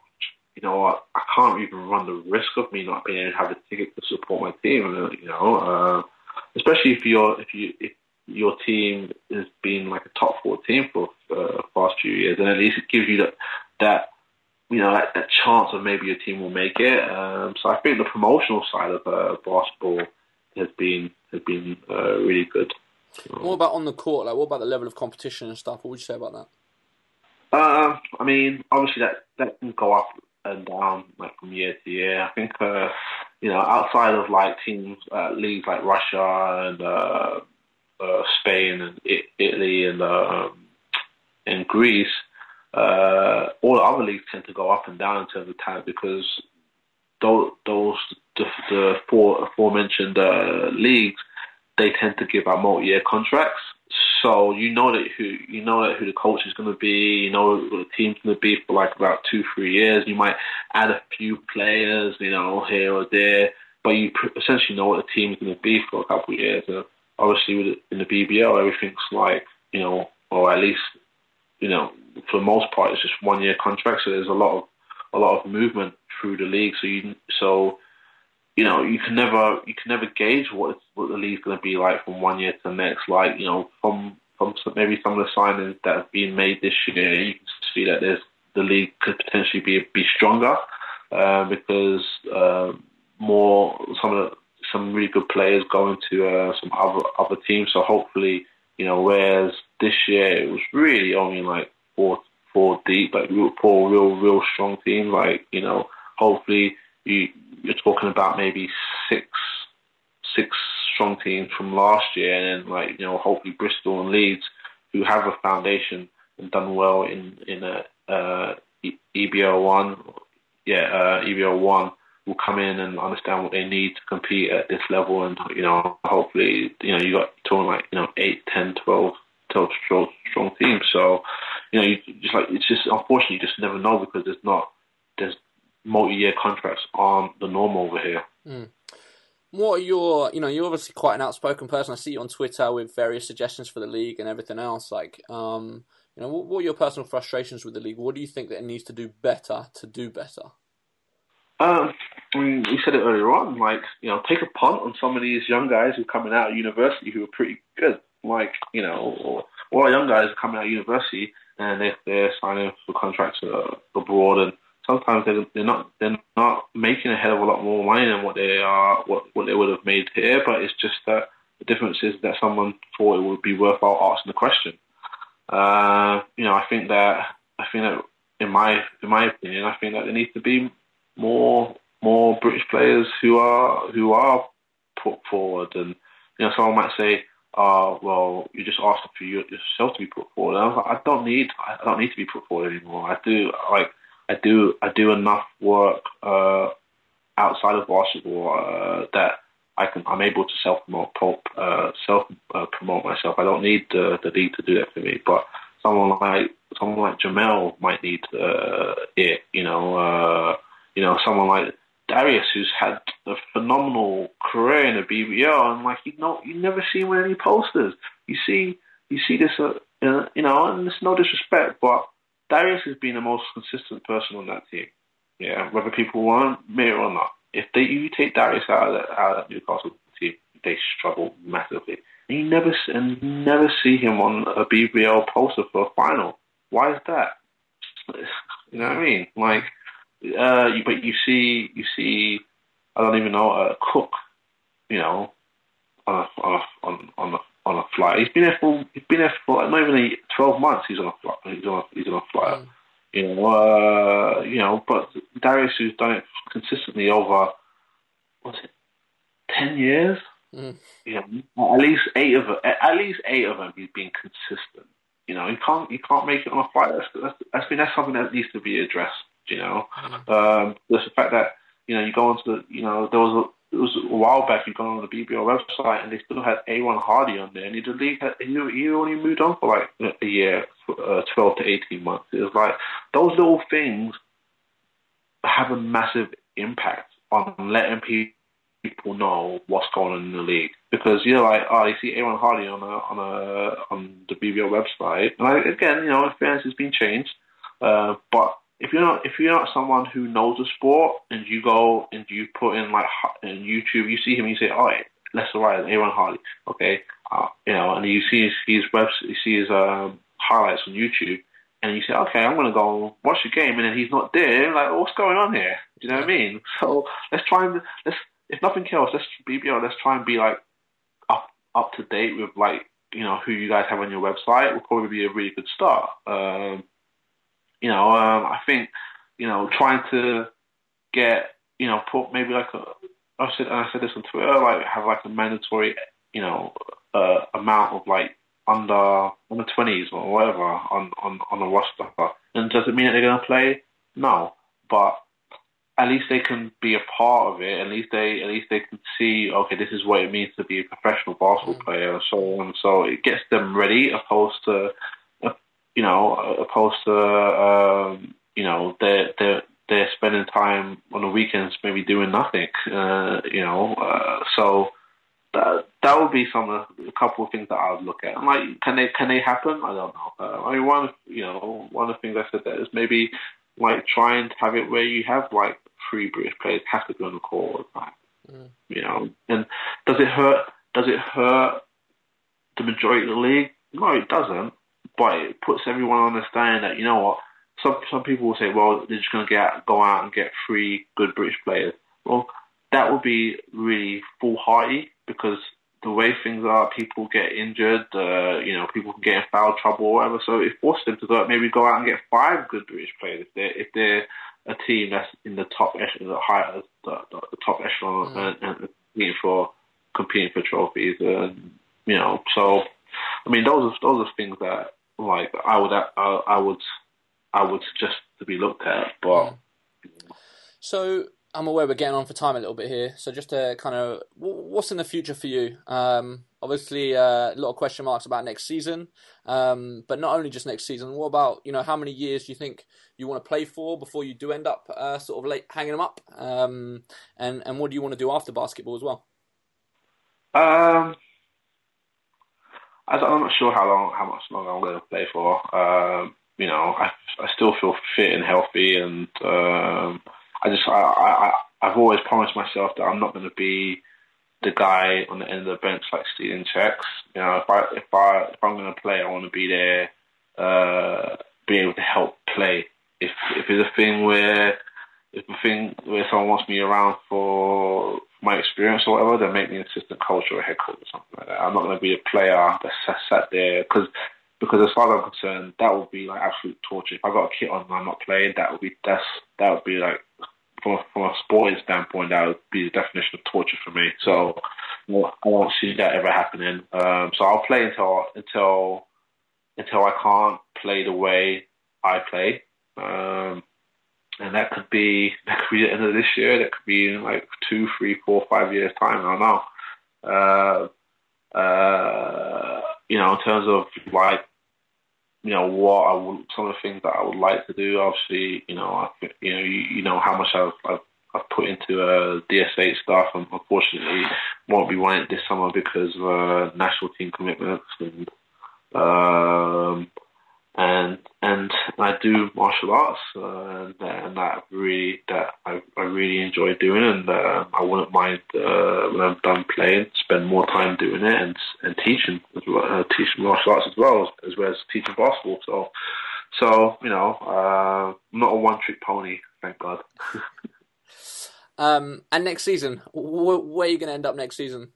you know what, I can't even run the risk of me not being able to have a ticket to support my team. You know, uh, especially if you're if you if your team has been like a top four team for uh, the past few years, and at least it gives you that that you know that, that chance of maybe your team will make it. Um, so I think the promotional side of uh, basketball has been has been uh, really good. What about on the court? Like, what about the level of competition and stuff? What would you say about that? Uh, I mean, obviously that that can go up and down like from year to year. I think uh, you know outside of like teams uh, leagues like Russia and uh, uh, Spain and Italy and um, Greece, uh, all the other leagues tend to go up and down in terms of talent because those those the, the four aforementioned uh, leagues they tend to give out multi-year contracts. So you know that who you know that who the coach is going to be. You know who the team's going to be for like about two three years. You might add a few players, you know, here or there, but you essentially know what the team's going to be for a couple of years. And obviously, in the BBL, everything's like you know, or at least you know, for the most part, it's just one year contracts. So there's a lot of a lot of movement through the league. So you so you know you can never you can never gauge what what the league's going to be like from one year to the next. Like you know from from some, maybe some of the signings that have been made this year, you can see that there's the league could potentially be be stronger uh, because uh, more some of the, some really good players going to uh, some other other teams. So hopefully you know whereas this year it was really only like four four deep, like real, four real real strong teams. Like you know hopefully you you're talking about maybe six six strong teams from last year, and then like you know hopefully Bristol and Leeds who have a foundation and done well in in a uh, EBL one, yeah uh, EBL one will come in and understand what they need to compete at this level, and you know hopefully you know you got talking like you know eight, ten, twelve, twelve strong, strong teams. So you know you just like it's just unfortunately you just never know because there's not there's multi-year contracts aren't the norm over here. Mm. What are your, you know, you're obviously quite an outspoken person. I see you on Twitter with various suggestions for the league and everything else. Like, um, you know, what, what are your personal frustrations with the league? What do you think that it needs to do better to do better? Um, I mean, we said it earlier on. Like, you know, take a punt on some of these young guys who are coming out of university who are pretty good. Like, you know, or, or young guys coming out of university and they, they're signing for contracts uh, abroad and sometimes they're, they're not they're not making a hell of a lot more money than what they are what, what they would have made here. But it's just that the difference is that someone thought it would be worthwhile asking the question. Uh, you know, I think that I think that in my in my opinion, I think that there needs to be more more British players who are who are put forward. And you know, someone might say, "Oh, well, you just asked for yourself to be put forward." And I was like, "I don't need I don't need to be put forward anymore. I do like." I do I do enough work uh, outside of basketball uh, that I can I'm able to self promote uh, self promote myself. I don't need the the league to do that for me. But someone like someone like Jamel might need it. You know, you know, someone like Darius who's had a phenomenal career in the BBL, and like you know, you never see him with any posters. You see, you see this, uh, you know, and it's no disrespect, but Darius has been the most consistent person on that team. Yeah, whether people want it or not. If they you take Darius out of that, out of that Newcastle team, they struggle massively. And you never and you never see him on a BBL poster for a final. Why is that? You know what I mean? Like, uh, you, but you see, you see, I don't even know a uh, cook. You know, on a, on a, on on a on a flight. He's been there for he's been there for not even a, twelve months. He's on a flight. He's on a, he's on a flight. Mm. You know, uh, you know, but Darius, who's done it consistently over, what's it, ten years? Mm. You know, at least eight of them. At least eight of them, he's been consistent. You know, you can't you can't make it on a flight. That's that's, that's, I mean, that's something that needs to be addressed. You know, mm. um, there's the fact that you know you go into the you know there was a it was a while back. You go on the BBL website, and they still had Aaron Hardy on there, and he league had, he, he only moved on for like a year, uh, twelve to eighteen months. It was like those little things have a massive impact on letting people know what's going on in the league because you're like, oh, you see Aaron Hardy on a on a on the BBL website, and like, again, you know, fairness has been changed, uh, but if you're not if you're not someone who knows the sport and you go and you put in like in YouTube, you see him, you say, "Oh, let's ride Aaron Harley, Okay, uh, you know, and you see his, his web, you see his um, highlights on YouTube, and you say, "Okay, I'm gonna go watch the game," and then he's not there. Like, what's going on here? Do you know what I mean? So let's try and let's if nothing else, let's be BBL. Let's try and be like up up to date with like you know who you guys have on your website. Will probably be a really good start. Um, you know, um, I think you know trying to get you know put maybe like a I said I said this on Twitter like have like a mandatory you know uh, amount of like under under twenties or whatever on on on the roster. And does it mean that they're going to play? No, but at least they can be a part of it. At least they at least they can see okay, this is what it means to be a professional basketball mm. player, and so on. So it gets them ready, opposed to you know, opposed to um, you know they're they're they're spending time on the weekends maybe doing nothing. Uh, you know, uh, so that that would be some of a couple of things that I would look at. I'm like, can they can they happen? I don't know. Uh, I mean, one you know one of the things I said that is maybe like trying to have it where you have like three British players have to be on the court, mm. you know. And does it hurt? Does it hurt the majority of the league? No, it doesn't. But it puts everyone on understand that you know what. Some some people will say, well, they're just going to get go out and get three good British players. Well, that would be really foolhardy because the way things are, people get injured, uh, you know, people can get in foul trouble or whatever. So it forces them to go, maybe go out and get five good British players if they're, if they're a team that's in the top echelon, the high, the, the, the top echelon, mm. and, and competing for competing for trophies, and you know. So, I mean, those are those are things that like I would I, I would I would suggest to be looked at, but. So I'm aware we're getting on for time a little bit here, so just to kind of, what's in the future for you? Um, obviously, uh, a lot of question marks about next season, um, but not only just next season. What about you know how many years do you think you want to play for before you do end up uh, sort of late hanging them up? Um, and and what do you want to do after basketball as well? Um, I'm not sure how long, how much longer I'm going to play for. Um, you know, I I still feel fit and healthy, and um, I just I, I I've always promised myself that I'm not going to be the guy on the end of the bench like stealing checks. You know, if I if I if I'm going to play, I want to be there, uh, be able to help play. If if it's a thing where if a thing where someone wants me around for my experience or whatever, then make me an assistant coach or a head coach or something like that. I'm not going to be a player that's sat there because because as far as I'm concerned, that would be like absolute torture. If I got a kit on and I'm not playing, that would be that's that would be like from a, from a sporting standpoint, that would be the definition of torture for me. So well, I won't see that ever happening. Um, so I'll play until until until I can't play the way I play. Um, and that could be that could be the end of this year. That could be in like two, three, four, five years time. I don't know. Uh, uh, you know, in terms of like, you know, what I would, some of the things that I would like to do. Obviously, you know, I, you know, you, you know how much I've, I've, I've put into uh, DS8 stuff, and unfortunately, won't be wanting this summer because of uh, national team commitments and. Um, and and I do martial arts, uh, and, and that really that I, I really enjoy doing, and uh, I wouldn't mind uh, when I'm done playing, spend more time doing it and and teaching as well, uh, teaching martial arts as well as, as well as teaching basketball. So so you know, uh, I'm not a one trick pony, thank God. um, and next season, wh- where are you going to end up next season?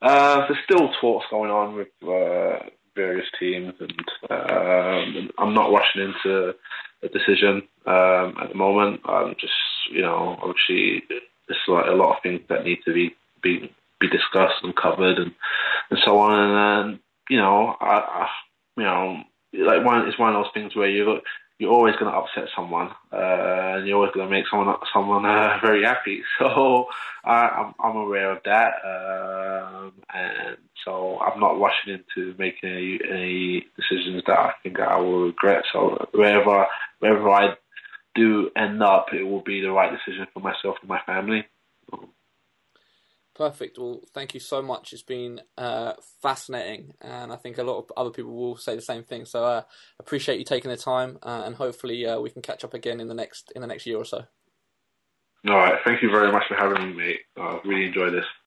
Uh, there's still talks going on with uh, various teams, and um, I'm not rushing into a decision um, at the moment. I'm just, you know, obviously there's like a lot of things that need to be be be discussed and covered, and and so on. And then, you know, I, I you know, like one it's one of those things where you you're always going to upset someone, uh, and you're always going to make someone someone uh, very happy. So I, am aware of that, um, and so I'm not rushing into making any, any decisions that I think I will regret. So wherever wherever I do end up, it will be the right decision for myself and my family. Perfect. Well, thank you so much. It's been uh, fascinating, and I think a lot of other people will say the same thing. So, uh, appreciate you taking the time, uh, and hopefully, uh, we can catch up again in the next in the next year or so. All right. Thank you very much for having me, mate. I really enjoyed this.